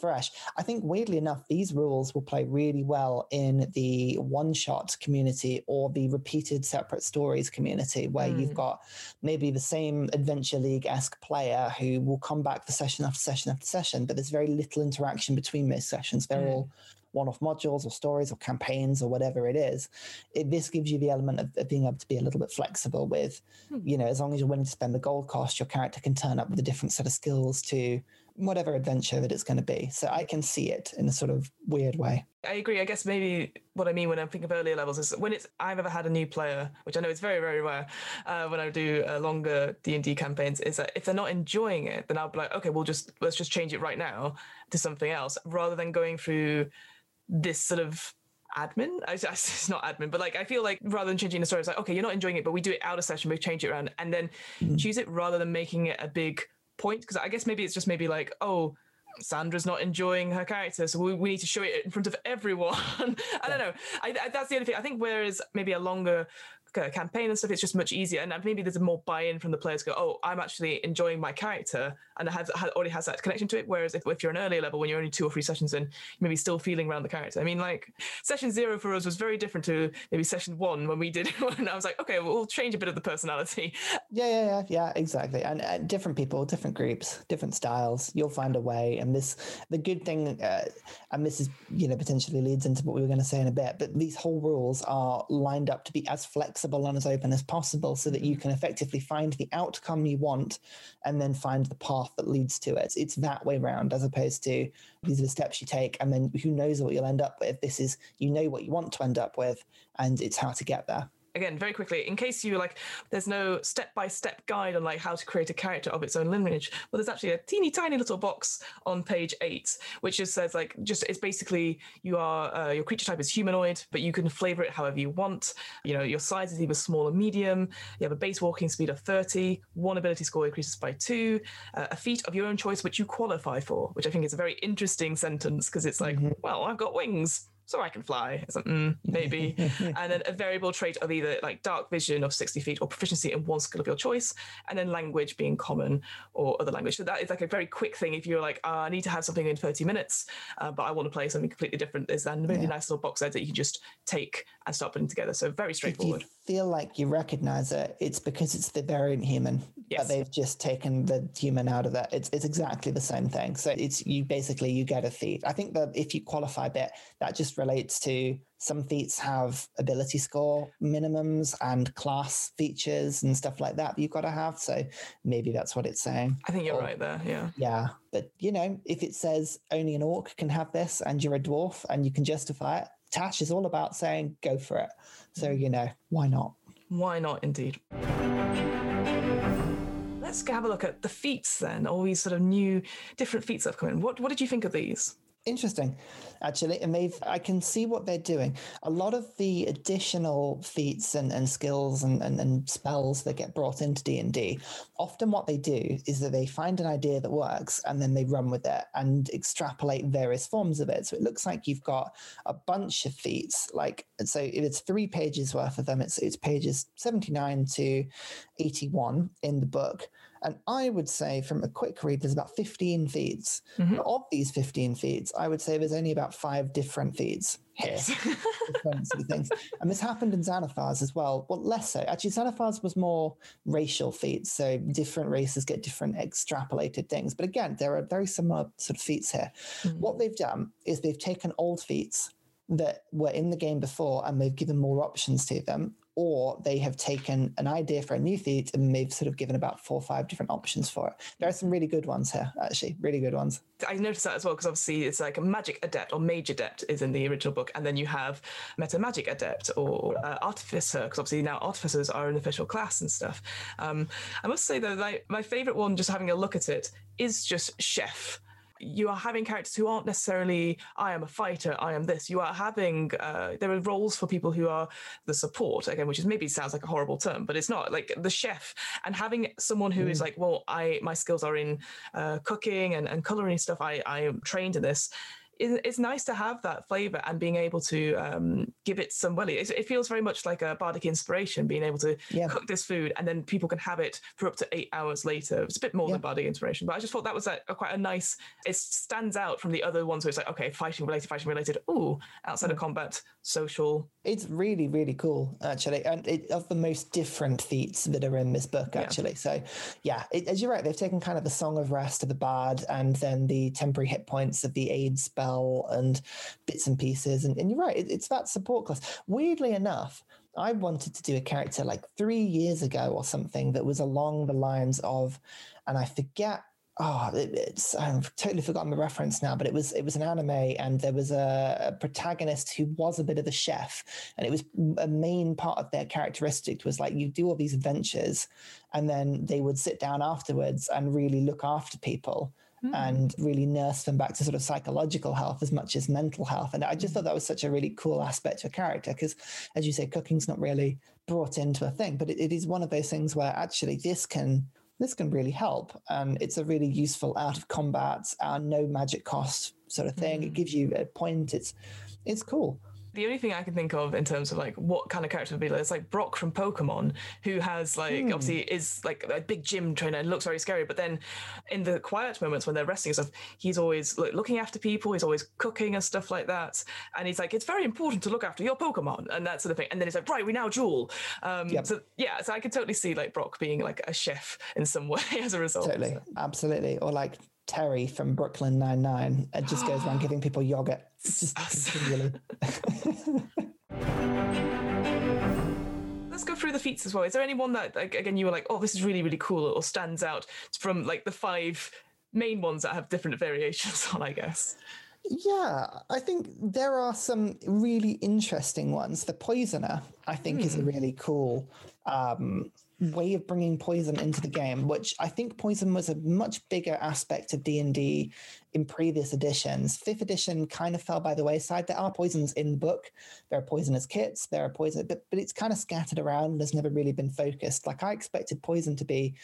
[SPEAKER 2] fresh. I think weirdly enough, these rules will play really well in the one shot community or the repeated separate stories community, where mm. you've got maybe the same Adventure League esque player who will come back for session after session after session, but there's very little interaction between those sessions. They're mm. all one-off modules or stories or campaigns or whatever it is it, this gives you the element of, of, being able to be a little bit flexible with hmm. you know as long as you're willing to spend the gold cost your character can turn up with a different set of skills to whatever adventure that it's going to be so i can see it in a sort of weird way
[SPEAKER 1] I agree. I guess maybe what I mean when I think of earlier levels is when it's I've ever had a new player, which I know is very very rare. Uh, when I do uh, longer D and D campaigns, is that if they're not enjoying it, then I'll be like, okay, we'll just let's just change it right now to something else, rather than going through this sort of admin. It's not admin, but like I feel like rather than changing the story, it's like okay, you're not enjoying it, but we do it out of session, we change it around, and then mm-hmm. choose it rather than making it a big point. Because I guess maybe it's just maybe like oh. Sandra's not enjoying her character, so we, we need to show it in front of everyone. <laughs> I don't know. I, I, that's the only thing. I think whereas maybe a longer campaign and stuff, it's just much easier. And maybe there's a more buy-in from the players. Go, oh, I'm actually enjoying my character, and it has, already has that connection to it. Whereas if, if you're an earlier level, when you're only two or three sessions in, you maybe still feeling around the character. I mean, like session zero for us was very different to maybe session one when we did <laughs> and I was like, okay, well, we'll change a bit of the personality.
[SPEAKER 2] Yeah, yeah, yeah, yeah, exactly. And uh, different people, different groups, different styles. You'll find a way. And this, the good thing, uh, and this is you know potentially leads into what we were going to say in a bit, but these whole rules are lined up to be as flexible flexible and as open as possible so that you mm-hmm. can effectively find the outcome you want and then find the path that leads to it. It's that way round as opposed to these are the steps you take and then who knows what you'll end up with. This is you know what you want to end up with and it's how to get there
[SPEAKER 1] again very quickly in case you like there's no step-by-step guide on like how to create a character of its own lineage well there's actually a teeny tiny little box on page eight which just says like just it's basically you are uh, your creature type is humanoid but you can flavor it however you want. You know your size is either small or medium. You have a base walking speed of 30 one ability score increases by two uh, a feat of your own choice which you qualify for which i think is a very interesting sentence because it's like mm-hmm. well i've got wings so I can fly. Like, mm, maybe. <laughs> and then a variable trait of either like dark vision of 60 feet or proficiency in one skill of your choice, and then language being common or other language. So that is like a very quick thing. If you're like, oh, I need to have something in 30 minutes, uh, but I want to play something completely different, there's a really yeah. nice little box there that you can just take and start putting together. So very straightforward.
[SPEAKER 2] Feel like you recognize it, it's because it's the variant human. Yes. But they've just taken the human out of that. It's it's exactly the same thing. So it's you basically you get a feat. I think that if you qualify bit, that just relates to some feats have ability score minimums and class features and stuff like that, that you've got to have. So maybe that's what it's saying.
[SPEAKER 1] I think you're or, right there. Yeah.
[SPEAKER 2] Yeah. But you know, if it says only an orc can have this and you're a dwarf and you can justify it, Tash is all about saying go for it. So, mm. you know, why not?
[SPEAKER 1] Why not indeed? Let's have a look at the feats then, all these sort of new, different feats that have come in. What, what did you think of these?
[SPEAKER 2] Interesting, actually, and they've. I can see what they're doing. A lot of the additional feats and, and skills and, and, and spells that get brought into D and D, often what they do is that they find an idea that works and then they run with it and extrapolate various forms of it. So it looks like you've got a bunch of feats. Like so, it's three pages worth of them, it's it's pages seventy nine to eighty one in the book and I would say from a quick read, there's about 15 feats. Mm-hmm. Of these 15 feats, I would say there's only about five different feats here. <laughs> things. And this happened in Xanathar's as well. Well, less so. Actually, Xanathar's was more racial feats. So different races get different extrapolated things. But again, there are very similar sort of feats here. Mm-hmm. What they've done is they've taken old feats that were in the game before and they've given more options to them or they have taken an idea for a new feat and they've sort of given about four or five different options for it. There are some really good ones here, actually, really good ones.
[SPEAKER 1] I noticed that as well because obviously it's like a magic adept or mage adept is in the original book, and then you have meta magic adept or uh, artificer because obviously now artificers are an official class and stuff. Um, I must say though, like, my favorite one, just having a look at it, is just chef you are having characters who aren't necessarily I am a fighter, I am this. You are having uh, there are roles for people who are the support again, which is maybe sounds like a horrible term, but it's not like the chef and having someone who mm. is like, well, I my skills are in uh, cooking and, and coloring stuff. I I am trained in this it's nice to have that flavor and being able to um, give it some well it, it, feels very much like a bardic inspiration being able to yeah. cook this food and then people can have it for up to eight hours later it's a bit more yeah. than bardic inspiration but i just thought that was a, a, quite a nice it stands out from the other ones where it's like okay fighting related fighting related oh outside mm. of combat social
[SPEAKER 2] it's really really cool actually and it, of the most different feats that are in this book actually yeah. so yeah it, as you're right they've taken kind of the song of rest of the bard and then the temporary hit points of the aid spell well and bits and pieces. And, and you're right, it, it's that support class. Weirdly enough, I wanted to do a character like three years ago or something that was along the lines of, and I forget oh, it, it's I've totally forgotten the reference now, but it was it was an anime, and there was a, a, protagonist who was a bit of a chef, and it was a main part of their characteristic was like you do all these adventures, and then they would sit down afterwards and really look after people mm. and really nurse them back to sort of psychological health as much as mental health. And I just thought that was such a really cool aspect to a character because, as you say, cooking's not really brought into a thing, but it, it is one of those things where actually this can this can really help, and it's a really useful out of combat, uh, no magic cost sort of thing. Mm. It gives you a point. It's it's cool
[SPEAKER 1] the only thing I can think of in terms of like what kind of character would be like, it's like Brock from Pokemon, who has like hmm. obviously is like a big gym trainer and looks very scary, but then in the quiet moments when they're resting and stuff, he's always like, looking after people, he's always cooking and stuff like that, and he's like, it's very important to look after your Pokemon and that sort of thing. And then he's like, right, we now duel. Um, yep. So yeah, so I could totally see like Brock being like a chef in some <laughs> way as a result.
[SPEAKER 2] Totally, so. absolutely, or like Terry from Brooklyn Nine Nine. It just goes around <gasps> giving people yogurt just continually. <laughs>
[SPEAKER 1] let's go through the feats as well. Is there anyone that like, again you were like, oh, this is really really cool, or stands out from like the five main ones that have different variations on? I guess.
[SPEAKER 2] Yeah, I think there are some really interesting ones. The Poisoner, I think, is a really cool um, way of bringing poison into the game, which I think poison was a much bigger aspect of D and D in previous editions. Fifth edition kind of fell by the wayside. There are poisons in the book. There are poisonous kits. There are poison, but but it's kind of scattered around. and has never really been focused. Like I expected poison to be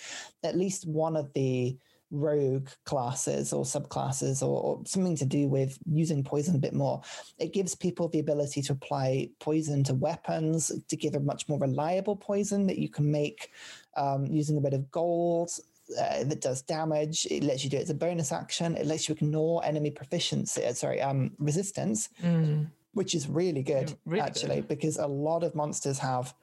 [SPEAKER 2] at least one of the rogue classes or subclasses or, or, something to do with using poison a bit more. It gives people the ability to apply poison to weapons, to give a much more reliable poison that you can make um, using a bit of gold. Uh, that does damage. It lets you do it as a bonus action. It lets you ignore enemy proficiency. Uh, sorry, um, resistance. Mm which is really good really actually good. because a lot of monsters have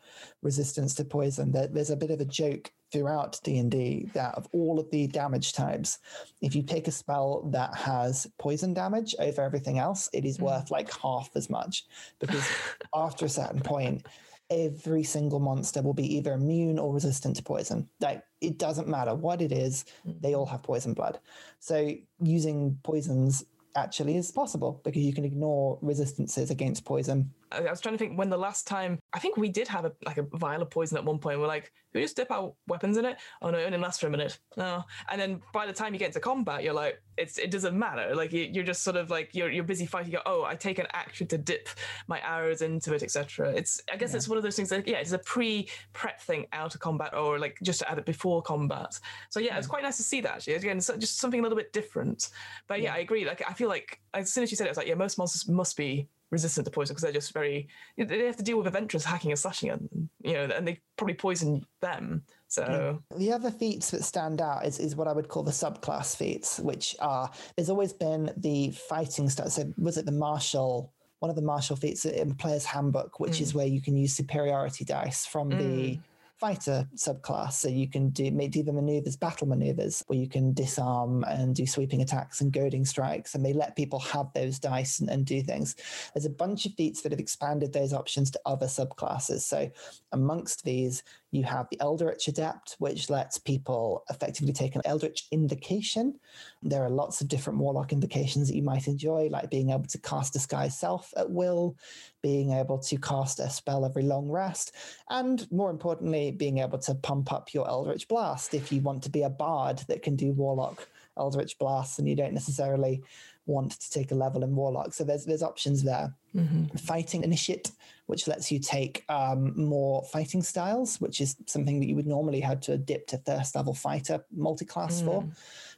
[SPEAKER 2] resistance to poison there's a bit of a joke throughout D&D that of all of the damage types, if you pick a spell that has poison damage over everything else, it is mm. worth like half as much because <laughs> after a certain point, every single monster will be either immune or resistant to poison. Like it doesn't matter what it is, they all have poison blood. So using poisons actually is possible because you can ignore resistances against poison
[SPEAKER 1] I was trying to think when the last time I think we did have a like a vial of poison at one point. We're like, we just dip our weapons in it? Oh no, it only lasts for a minute. No, and then by the time you get into combat, you're like, it's it doesn't matter. Like you, are just sort of like you're you're busy fighting. You go, oh, I take an action to dip my arrows into it, etc. It's I guess yeah. it's one of those things that yeah, it's a pre prep thing out of combat or like just to add it before combat. So yeah, yeah. it's quite nice to see that actually. Again, so just something a little bit different. But yeah, yeah, I agree. Like I feel like as soon as you said it, I was like, yeah, most monsters must be resistant to poison because they're just very they have to deal with adventurers hacking and slashing and you know and they probably poison them so
[SPEAKER 2] the other feats that stand out is, is what I would call the subclass feats, which are there's always been the fighting stuff. So was it the martial one of the martial feats in Player's Handbook, which mm. is where you can use superiority dice from mm. the fighter subclass. So you can do do the maneuvers, battle maneuvers, where you can disarm and do sweeping attacks and goading strikes, and they let people have those dice and, and do things. There's a bunch of feats that have expanded those options to other subclasses. So amongst these, you have the Eldritch Adept, which lets people effectively take an Eldritch invocation. There are lots of different Warlock invocations that you might enjoy, like being able to cast Disguise Self at will, being able to cast a spell every long rest, and more importantly, being able to pump up your Eldritch Blast if you want to be a bard that can do Warlock Eldritch Blasts and you don't necessarily want to take a level in Warlock. So there's there's options there. Mm-hmm. Fighting Initiate, which lets you take um, more fighting styles, which is something that you would normally have to dip to first level fighter multi-class mm. for.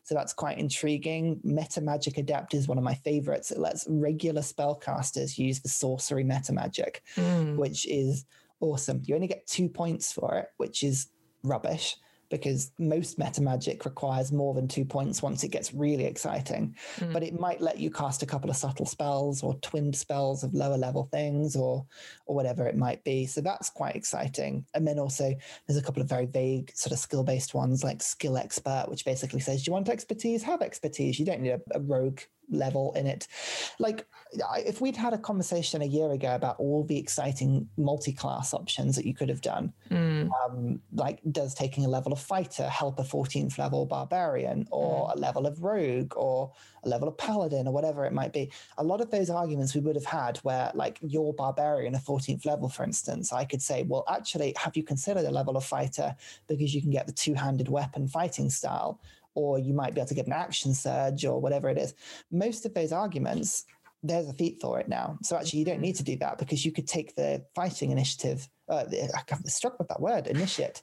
[SPEAKER 2] So that's quite intriguing. Meta Magic Adept is one of my favorites. It lets regular spellcasters use the sorcery meta magic, mm. which is awesome. You only get two points for it, which is rubbish because most meta magic requires more than two points once it gets really exciting. Mm. But it might let you cast a couple of subtle spells or twinned spells of lower level things or or whatever it might be. So that's quite exciting. And then also there's a couple of very vague sort of skill based ones like skill expert, which basically says, Do you want expertise? Have expertise. You don't need a, a rogue level in it. Like, if we'd had a conversation a year ago about all the exciting multi-class options that you could have done, mm. um, like does taking a level of fighter help a 14th level barbarian, or mm. a level of rogue, or a level of paladin, or whatever it might be? A lot of those arguments we would have had, where like your barbarian, a 14th level, for instance, I could say, well, actually, have you considered a level of fighter because you can get the two-handed weapon fighting style? Or you might be able to get an action surge or whatever it is. Most of those arguments, there's a feat for it now. So actually, you don't need to do that because you could take the fighting initiative. Uh, I'm struck with that word, initiate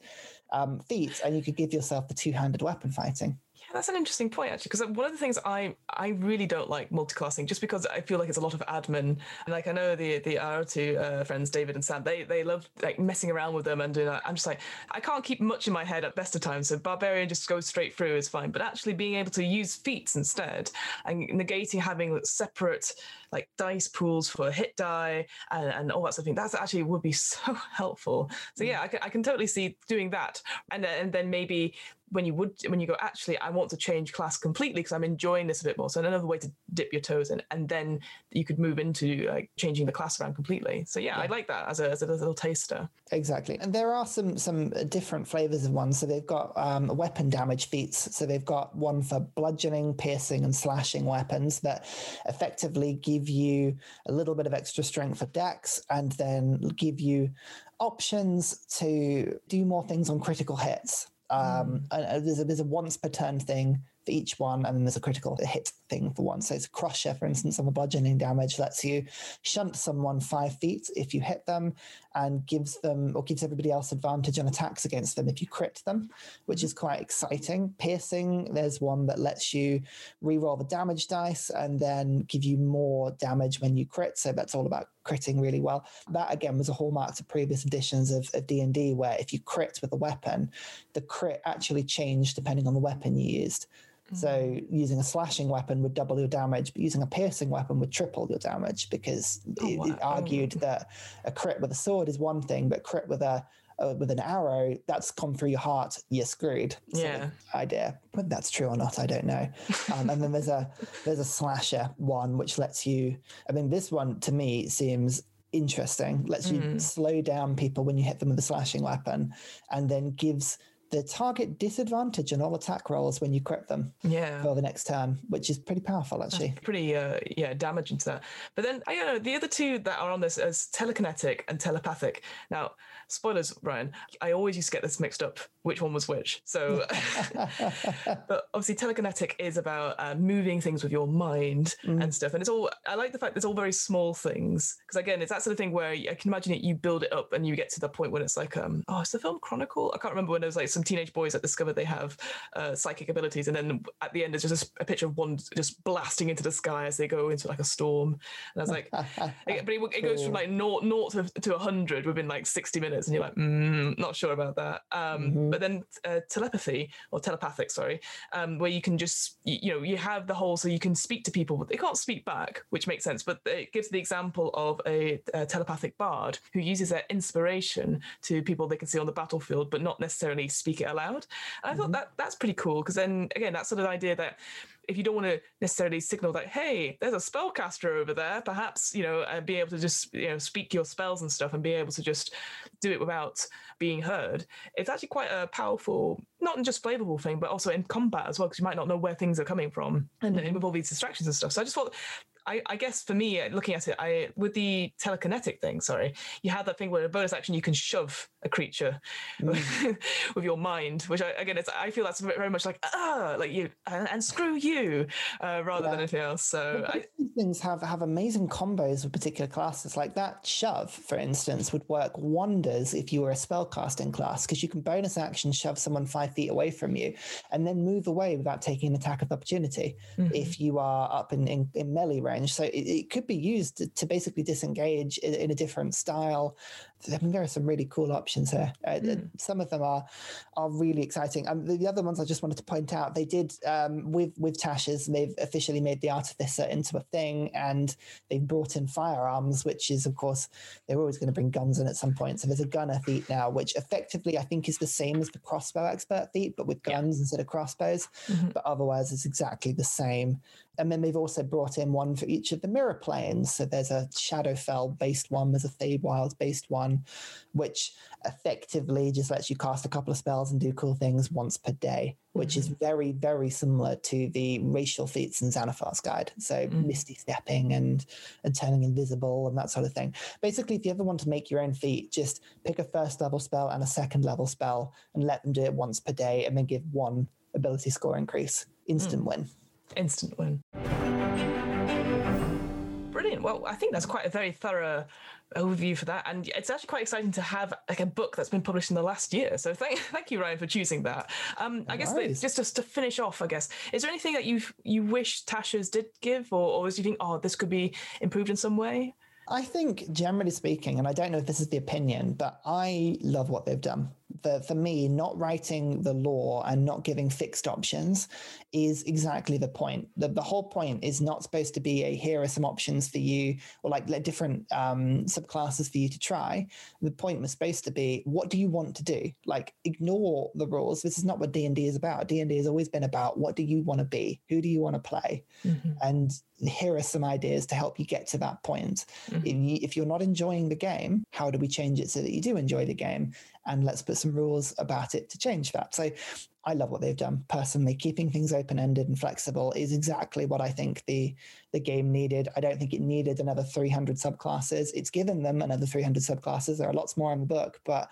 [SPEAKER 2] um, and you could give yourself the two-handed weapon fighting
[SPEAKER 1] that's an interesting point actually, because one of the things I I really don't like multiclassing just because I feel like it's a lot of admin. And like I know the the our two uh, friends David and Sam, they they love like messing around with them and doing that. I'm just like I can't keep much in my head at best of times, so barbarian just goes straight through is fine. But actually being able to use feats instead and negating having separate like dice pools for hit die and, and all that sort of thing. That's actually would be <laughs> so helpful. So yeah, I can, I can totally see doing that, and and then maybe when you would when you go actually I want to change class completely because I'm enjoying this a bit more. So another way to dip your toes in, and then you could move into like changing the class around completely. So yeah, yeah. I like that as a, as a little taster.
[SPEAKER 2] Exactly, and there are some some different flavors of ones. So they've got um, weapon damage feats. So they've got one for bludgeoning, piercing, and slashing weapons that effectively give you a little bit of extra strength for dex, and then give you options to do more things on critical hits. Um, mm. there's a there's a once per turn thing for each one, and then there's a critical hit thing for one. So it's a crusher, for instance, on the bludgeoning damage lets you shunt someone five feet if you hit them, and gives them or gives everybody else advantage on attacks against them if you crit them, which mm-hmm. is quite exciting. Piercing, there's one that lets you re-roll the damage dice and then give you more damage when you crit. So that's all about critting really well. That again was a hallmark to previous editions of, of D&D where if you crit with a weapon, the crit actually changed depending on the weapon you used. So mm-hmm. using a slashing weapon would double your damage, but using a piercing weapon would triple your damage because oh, it, wow. it, argued that a crit with a sword is one thing, but crit with a uh, with an arrow that's come through your heart, you're screwed.
[SPEAKER 1] Yeah.
[SPEAKER 2] Idea. Whether that's true or not, I don't know. Um, and then there's a <laughs> there's a slasher one which lets you. I mean, this one to me seems interesting. Lets you mm. slow down people when you hit them with a slashing weapon, and then gives the target disadvantage on all attack rolls when you crit them.
[SPEAKER 1] Yeah.
[SPEAKER 2] For the next turn, which is pretty powerful actually.
[SPEAKER 1] That's pretty uh yeah, damaging to that. But then I don't know, the other two that are on this as telekinetic and telepathic. Now, spoilers, Ryan, I always used to get this mixed up, which one was which. So, <laughs> but obviously, telekinetic is about uh, moving things with your mind mm. and stuff. And it's all, I like the fact that it's all very small things. Because again, it's that sort of thing where I can imagine it, you build it up and you get to the point when it's like, um, oh, it's the film Chronicle? I can't remember when there was like some teenage boys that discovered they have uh, psychic abilities. And then at the end, it's just a, a, picture of one just blasting into the sky as they go into like a storm. And I was like, <laughs> it, but it, it, goes from like naught, naught to, to 100 within like 60 minutes minutes and you're like, mm, not sure about that. Um, mm-hmm. But then uh, telepathy or telepathic, sorry, um, where you can just, you, you, know, you have the whole, so you can speak to people, but they can't speak back, which makes sense. But it gives the example of a, a telepathic bard who uses their inspiration to people they can see on the battlefield, but not necessarily speak it aloud. And I mm-hmm. thought that that's pretty cool because then again, that sort of idea that if you don't want to necessarily signal that hey there's a spellcaster over there perhaps you know and be able to just you know speak your spells and stuff and be able to just do it without being heard it's actually quite a powerful not just flavorful thing but also in combat as well because you might not know where things are coming from and, and with all these distractions and stuff. So i just thought I, I, guess for me, looking at it, I with the telekinetic thing, sorry, you have that thing where a bonus action you can shove a creature mm. <laughs> with your mind, which I, again, it's I feel that's very much like ah, like you and, and screw you, uh, rather yeah. than anything else. So I,
[SPEAKER 2] things have have amazing combos with particular classes. Like that shove, for instance, would work wonders if you were a spellcasting class because you can bonus action shove someone five feet away from you, and then move away without taking an attack of opportunity. Mm-hmm. If you are up in, in, in melee So it, it could be used to, to basically disengage in, in, a different style. I mean, there are some really cool options here. Uh, mm. Some of them are are really exciting. Um, the, the, other ones I just wanted to point out, they did um, with with Tasha's, they've officially made the Artificer into a thing, and they've brought in firearms, which is of course they're always going to bring guns in at some point. So there's a gunner feat now, which effectively I think is the same as the crossbow expert feat, but with guns yeah. instead of crossbows. Mm-hmm. But otherwise, it's exactly the same. And then they've also brought in one for each of the mirror planes. So there's a Shadowfell based one, there's a Feywild based one, which effectively just lets you cast a couple of spells and do cool things once per day, which mm-hmm. is very, very similar to the racial feats in Xanathar's Guide. So mm-hmm. misty stepping and and turning invisible and that sort of thing. Basically, if you ever want to make your own feat, just pick a first level spell and a second level spell and let them do it once per day and then give one ability score increase. Instant mm. win.
[SPEAKER 1] Instant win. Brilliant. Well, I think that's quite a very thorough overview for that, and it's actually quite exciting to have like a book that's been published in the last year. So thank, <laughs> thank you, Ryan, for choosing that. Um, I guess nice. just just to finish off, I guess is there anything that you you wish Tasha's did give, or, or do you think, oh, this could be improved in some way?
[SPEAKER 2] I think, generally speaking, and I don't know if this is the opinion, but I love what they've done. The, for me, not writing the law and not giving fixed options is exactly the point. The, the whole point is not supposed to be a here are some options for you or like different um, subclasses for you to try. The point was supposed to be what do you want to do? Like ignore the rules. This is not what D&D is about. D&D has always been about what do you want to be? Who do you want to play? Mm-hmm. And here are some ideas to help you get to that point. Mm-hmm. If, you, if you're not enjoying the game, how do we change it so that you do enjoy the game? And let's put some rules about it to change that. So I love what they've done personally. Keeping things open ended and flexible is exactly what I think the the game needed. I don't think it needed another 300 subclasses. It's given them another 300 subclasses. There are lots more in the book, but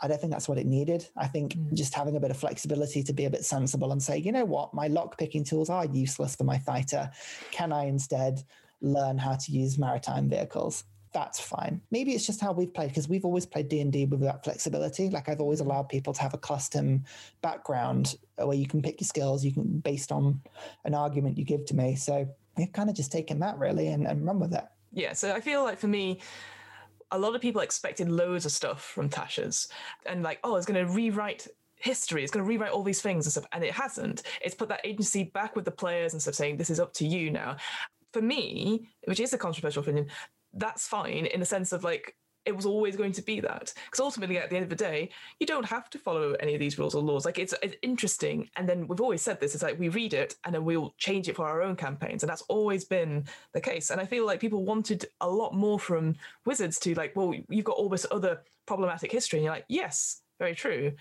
[SPEAKER 2] I don't think that's what it needed. I think mm. just having a bit of flexibility to be a bit sensible and say, you know what, my lock picking tools are useless for my fighter. Can I instead learn how to use maritime vehicles? That's fine. Maybe it's just how we've played because we've always played D and D with that flexibility. Like I've always mm. allowed people to have a custom background where you can pick your skills, you can based on an argument you give to me. So we've kind of just taken that really and, and run with it.
[SPEAKER 1] Yeah. So I feel like for me, a lot of people expected loads of stuff from Tasha's and like, oh, it's going to rewrite history. It's going to rewrite all these things and stuff. And it hasn't. It's put that agency back with the players and stuff saying, this is up to you now. For me, which is a controversial opinion, that's fine in the sense of like it was always going to be that. Because ultimately at the end of the day you don't have to follow any of these rules or laws. Like it's, it's interesting. And then we've always said this it's like we read it and then we'll change it for our own campaigns. And that's always been the case. And i feel like people wanted a lot more from wizards to like well you've got all this other problematic history. And you're like yes very true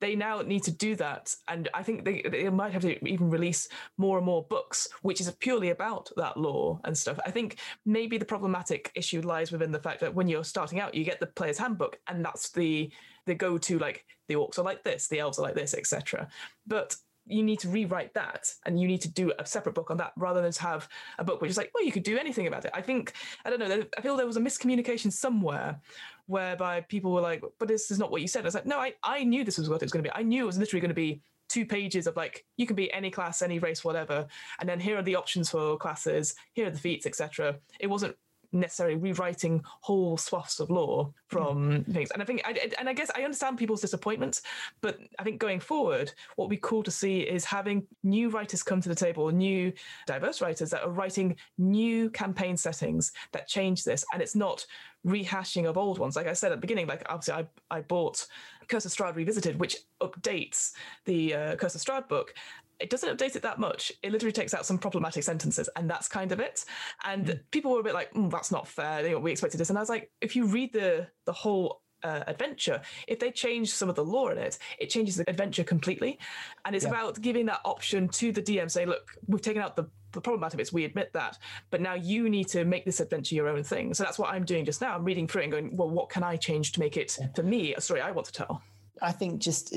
[SPEAKER 1] they now need to do that. And I think they, they might have to even release more and more books, which is purely about that law and stuff. I think maybe the problematic issue lies within the fact that when you're starting out, you get the player's handbook, and that's the the go to like the orcs are like this, the elves are like this, etc. But you need to rewrite that and you need to do a separate book on that rather than to have a book which is like well you could do anything about it. I think i don't know i feel there was a miscommunication somewhere whereby people were like but this is not what you said. I was like no i, I knew this was what it was going to be. I knew it was literally going to be two pages of like you can be any class any race whatever and then here are the options for classes here are the feats etc it wasn't necessarily rewriting whole swaths of law from mm. things. And I think, I, and I guess I understand people's disappointments, but I think going forward, what would be cool to see is having new writers come to the table, new diverse writers that are writing new campaign settings that change this. And it's not rehashing of old ones. Like I said at the beginning, like obviously I, I bought Curse of Strahd Revisited, which updates the uh, Curse of Strahd book it doesn't update it that much. It literally takes out some problematic sentences, and that's kind of it. And mm. people were a bit like, mm, "That's not fair." we expected this, and I was like, if you read the the whole uh, adventure. If they change some of the lore in it, it changes the adventure completely. And it's yeah. about giving that option to the DM, say, look, we've taken out the, the problematic bits, we admit that, but now you need to make this adventure your own thing. So that's what I'm doing just now. I'm reading through it and going, well, what can I change to make it, for me, a story I want to tell?
[SPEAKER 2] I think just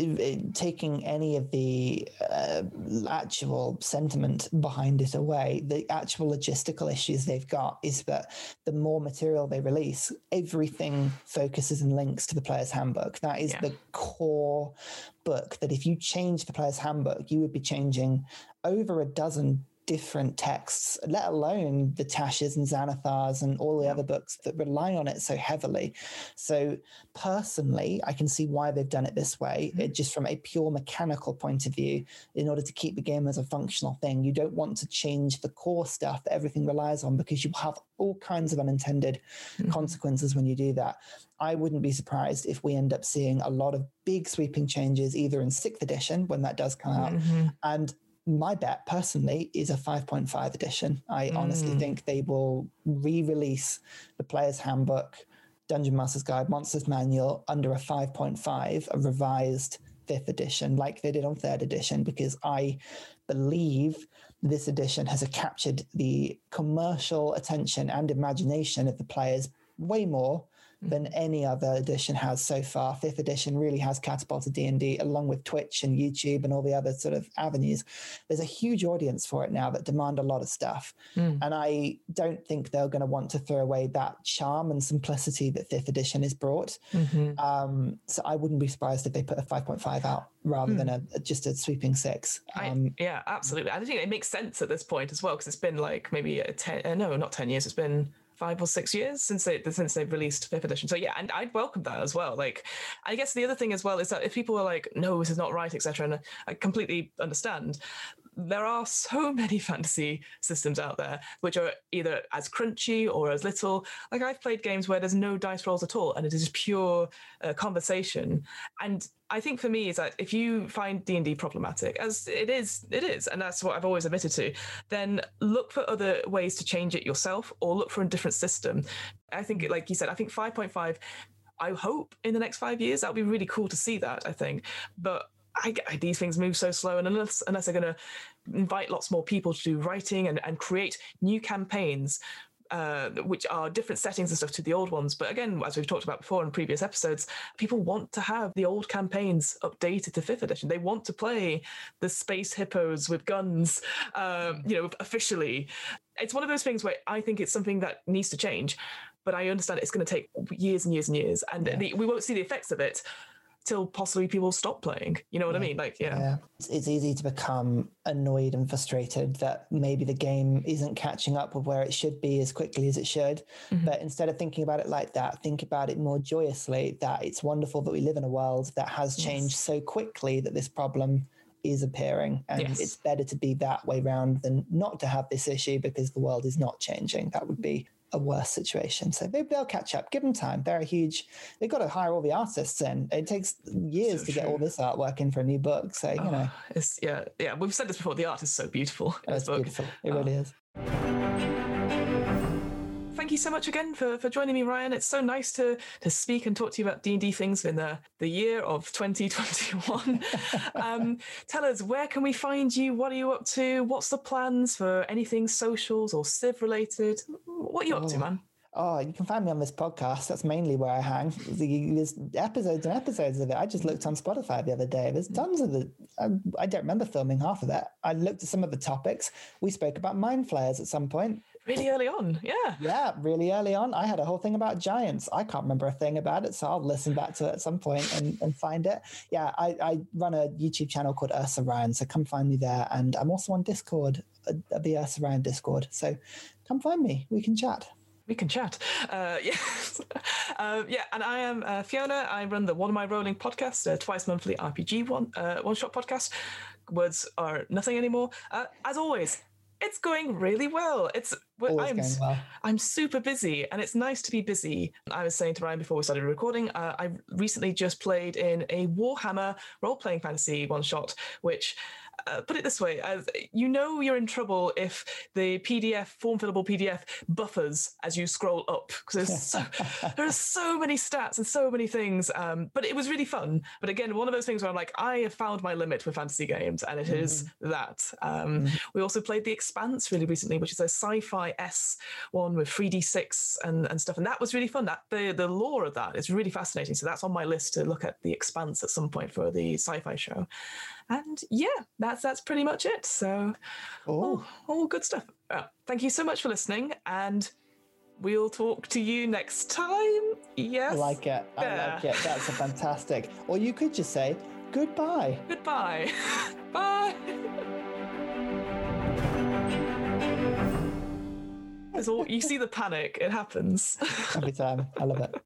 [SPEAKER 2] taking any of the uh, actual sentiment behind it away, the actual logistical issues they've got is that the more material they release, everything focuses and links to the player's handbook. That is yeah. the core book that if you change the player's handbook, you would be changing over a dozen different texts, let alone the Tasha's and Xanathar's and all the other books that rely on it so heavily. So, personally, I can see why they've done it this way, mm-hmm. it, just from a pure mechanical point of view, in order to keep the game as a functional thing. You don't want to change the core stuff that everything relies on because you have all kinds of unintended mm-hmm. consequences when you do that. I wouldn't be surprised if we end up seeing a lot of big sweeping changes either in sixth edition when that does come out mm-hmm. and my bet personally is a 5.5 edition. I mm. honestly think they will re release the Player's Handbook, Dungeon Master's Guide, Monsters Manual under a 5.5, a revised fifth edition, like they did on third edition, because I believe this edition has captured the commercial attention and imagination of the players way more than any other edition has so far. Fifth edition really has catapulted D&D along with Twitch and YouTube and all the other sort of avenues. There's a huge audience for it now that demand a lot of stuff. Mm. And I don't think they're going to want to throw away that charm and simplicity that fifth edition has brought. Mm-hmm. Um, so I wouldn't be surprised if they put a 5.5 out rather mm. than a, just a sweeping six.
[SPEAKER 1] Um, I, yeah, absolutely. I think it makes sense at this point as well because it's been like maybe a 10, uh, no, not 10 years. It's been five or six years since they since they've released fifth edition. So yeah, and I'd welcome that as well. Like, I guess the other thing as well is that if people are like, no, this is not right, etc., and I completely understand. There are so <laughs> many fantasy systems out there which are either as crunchy or as little. Like I've played games where there's no dice rolls at all, and it is pure uh, conversation. And I think for me is that if you find D and D problematic, as it is, it is, and that's what I've always admitted to, then look for other ways to change it yourself, or look for a different system. I think, like you said, I think five point five. I hope in the next five years that would be really cool to see that. I think, but I, I, these things move so slow, and unless unless they're going to invite lots more people to do writing and, and create new campaigns uh, which are different settings and stuff to the old ones. But again, as we've talked about before in previous episodes, people want to have the old campaigns updated to fifth edition. They want to play the space hippos with guns, um, you know, officially. It's one of those things where I think it's something that needs to change. But I understand it's going to take years and years and years, and yeah. the, we won't see the effects of it till possibly people stop playing. You know what yeah. I mean? Like, yeah. yeah.
[SPEAKER 2] It's, it's, easy to become annoyed and frustrated that maybe the game isn't catching up with where it should be as quickly as it should. Mm-hmm. But instead of thinking about it like that, think about it more joyously that it's wonderful that we live in a world that has changed yes. so quickly that this problem is appearing and yes. it's better to be that way round than not to have this issue because the world is not changing that would be a worse situation. So maybe they'll catch up. Give them time. They're a huge. They've got to hire all the artists in. It takes years so to true. get all this artwork in for a new book. So you oh, know, ah,
[SPEAKER 1] it's yeah, yeah. We've said this before. The art is so beautiful.
[SPEAKER 2] Oh, it's beautiful. It oh. really ah. is
[SPEAKER 1] thank you so much again for, for joining me, Ryan. It's so nice to to speak and talk to you about D and D things in the the year of 2021. <laughs> um, tell us where can we find you? What are you up to? What's the plans for anything socials or Civ related? What are you up to, oh. man?
[SPEAKER 2] Oh, you can find me on this podcast. That's mainly where I hang. There's episodes and episodes of it. I just looked on Spotify the other day. There's tons of the. I, I don't remember filming half of that. I looked at some of the topics. We spoke about mind flayers at some point
[SPEAKER 1] really early on. Yeah.
[SPEAKER 2] Yeah, really early on. I had a whole thing about giants. I can't remember a thing about it, so I'll listen back to it at some point and, and find it. Yeah, I, I run a YouTube channel called Ursa Ryan, so come find me there. And I'm also on Discord, uh, the Ursa Ryan Discord. So come find me. We can chat
[SPEAKER 1] we can chat. Uh, <laughs> yeah, uh, yeah. And I am uh, Fiona. I run the What Am I Rolling podcast, a twice monthly RPG one uh, one shot podcast. Words are nothing anymore. Uh, as always, it's going really well. It's I'm well. I'm super busy, and it's nice to be busy. I was saying to Ryan before we started recording, uh, I recently just played in a Warhammer role playing fantasy one shot, which uh, put it this way: as you know, you're in trouble if the PDF form fillable PDF buffers as you scroll up because there's so <laughs> there are so many stats and so many things. Um, but it was really fun. But again, one of those things where I'm like, I have found my limit with fantasy games, and it mm. is that. Um, mm. We also played The Expanse really recently, which is a sci-fi S one with 3d6 and, and stuff, and that was really fun. That the the lore of that is really fascinating. So that's on my list to look at The Expanse at some point for the sci-fi show. And yeah, that's that's pretty much it. So, all, all good stuff. Uh, thank you so much for listening, and we'll talk to you next time. Yes,
[SPEAKER 2] I like it. I yeah. like it. That's a fantastic. Or you could just say goodbye.
[SPEAKER 1] Goodbye. <laughs> Bye. All you see the panic. It happens
[SPEAKER 2] every time. I love it. <laughs>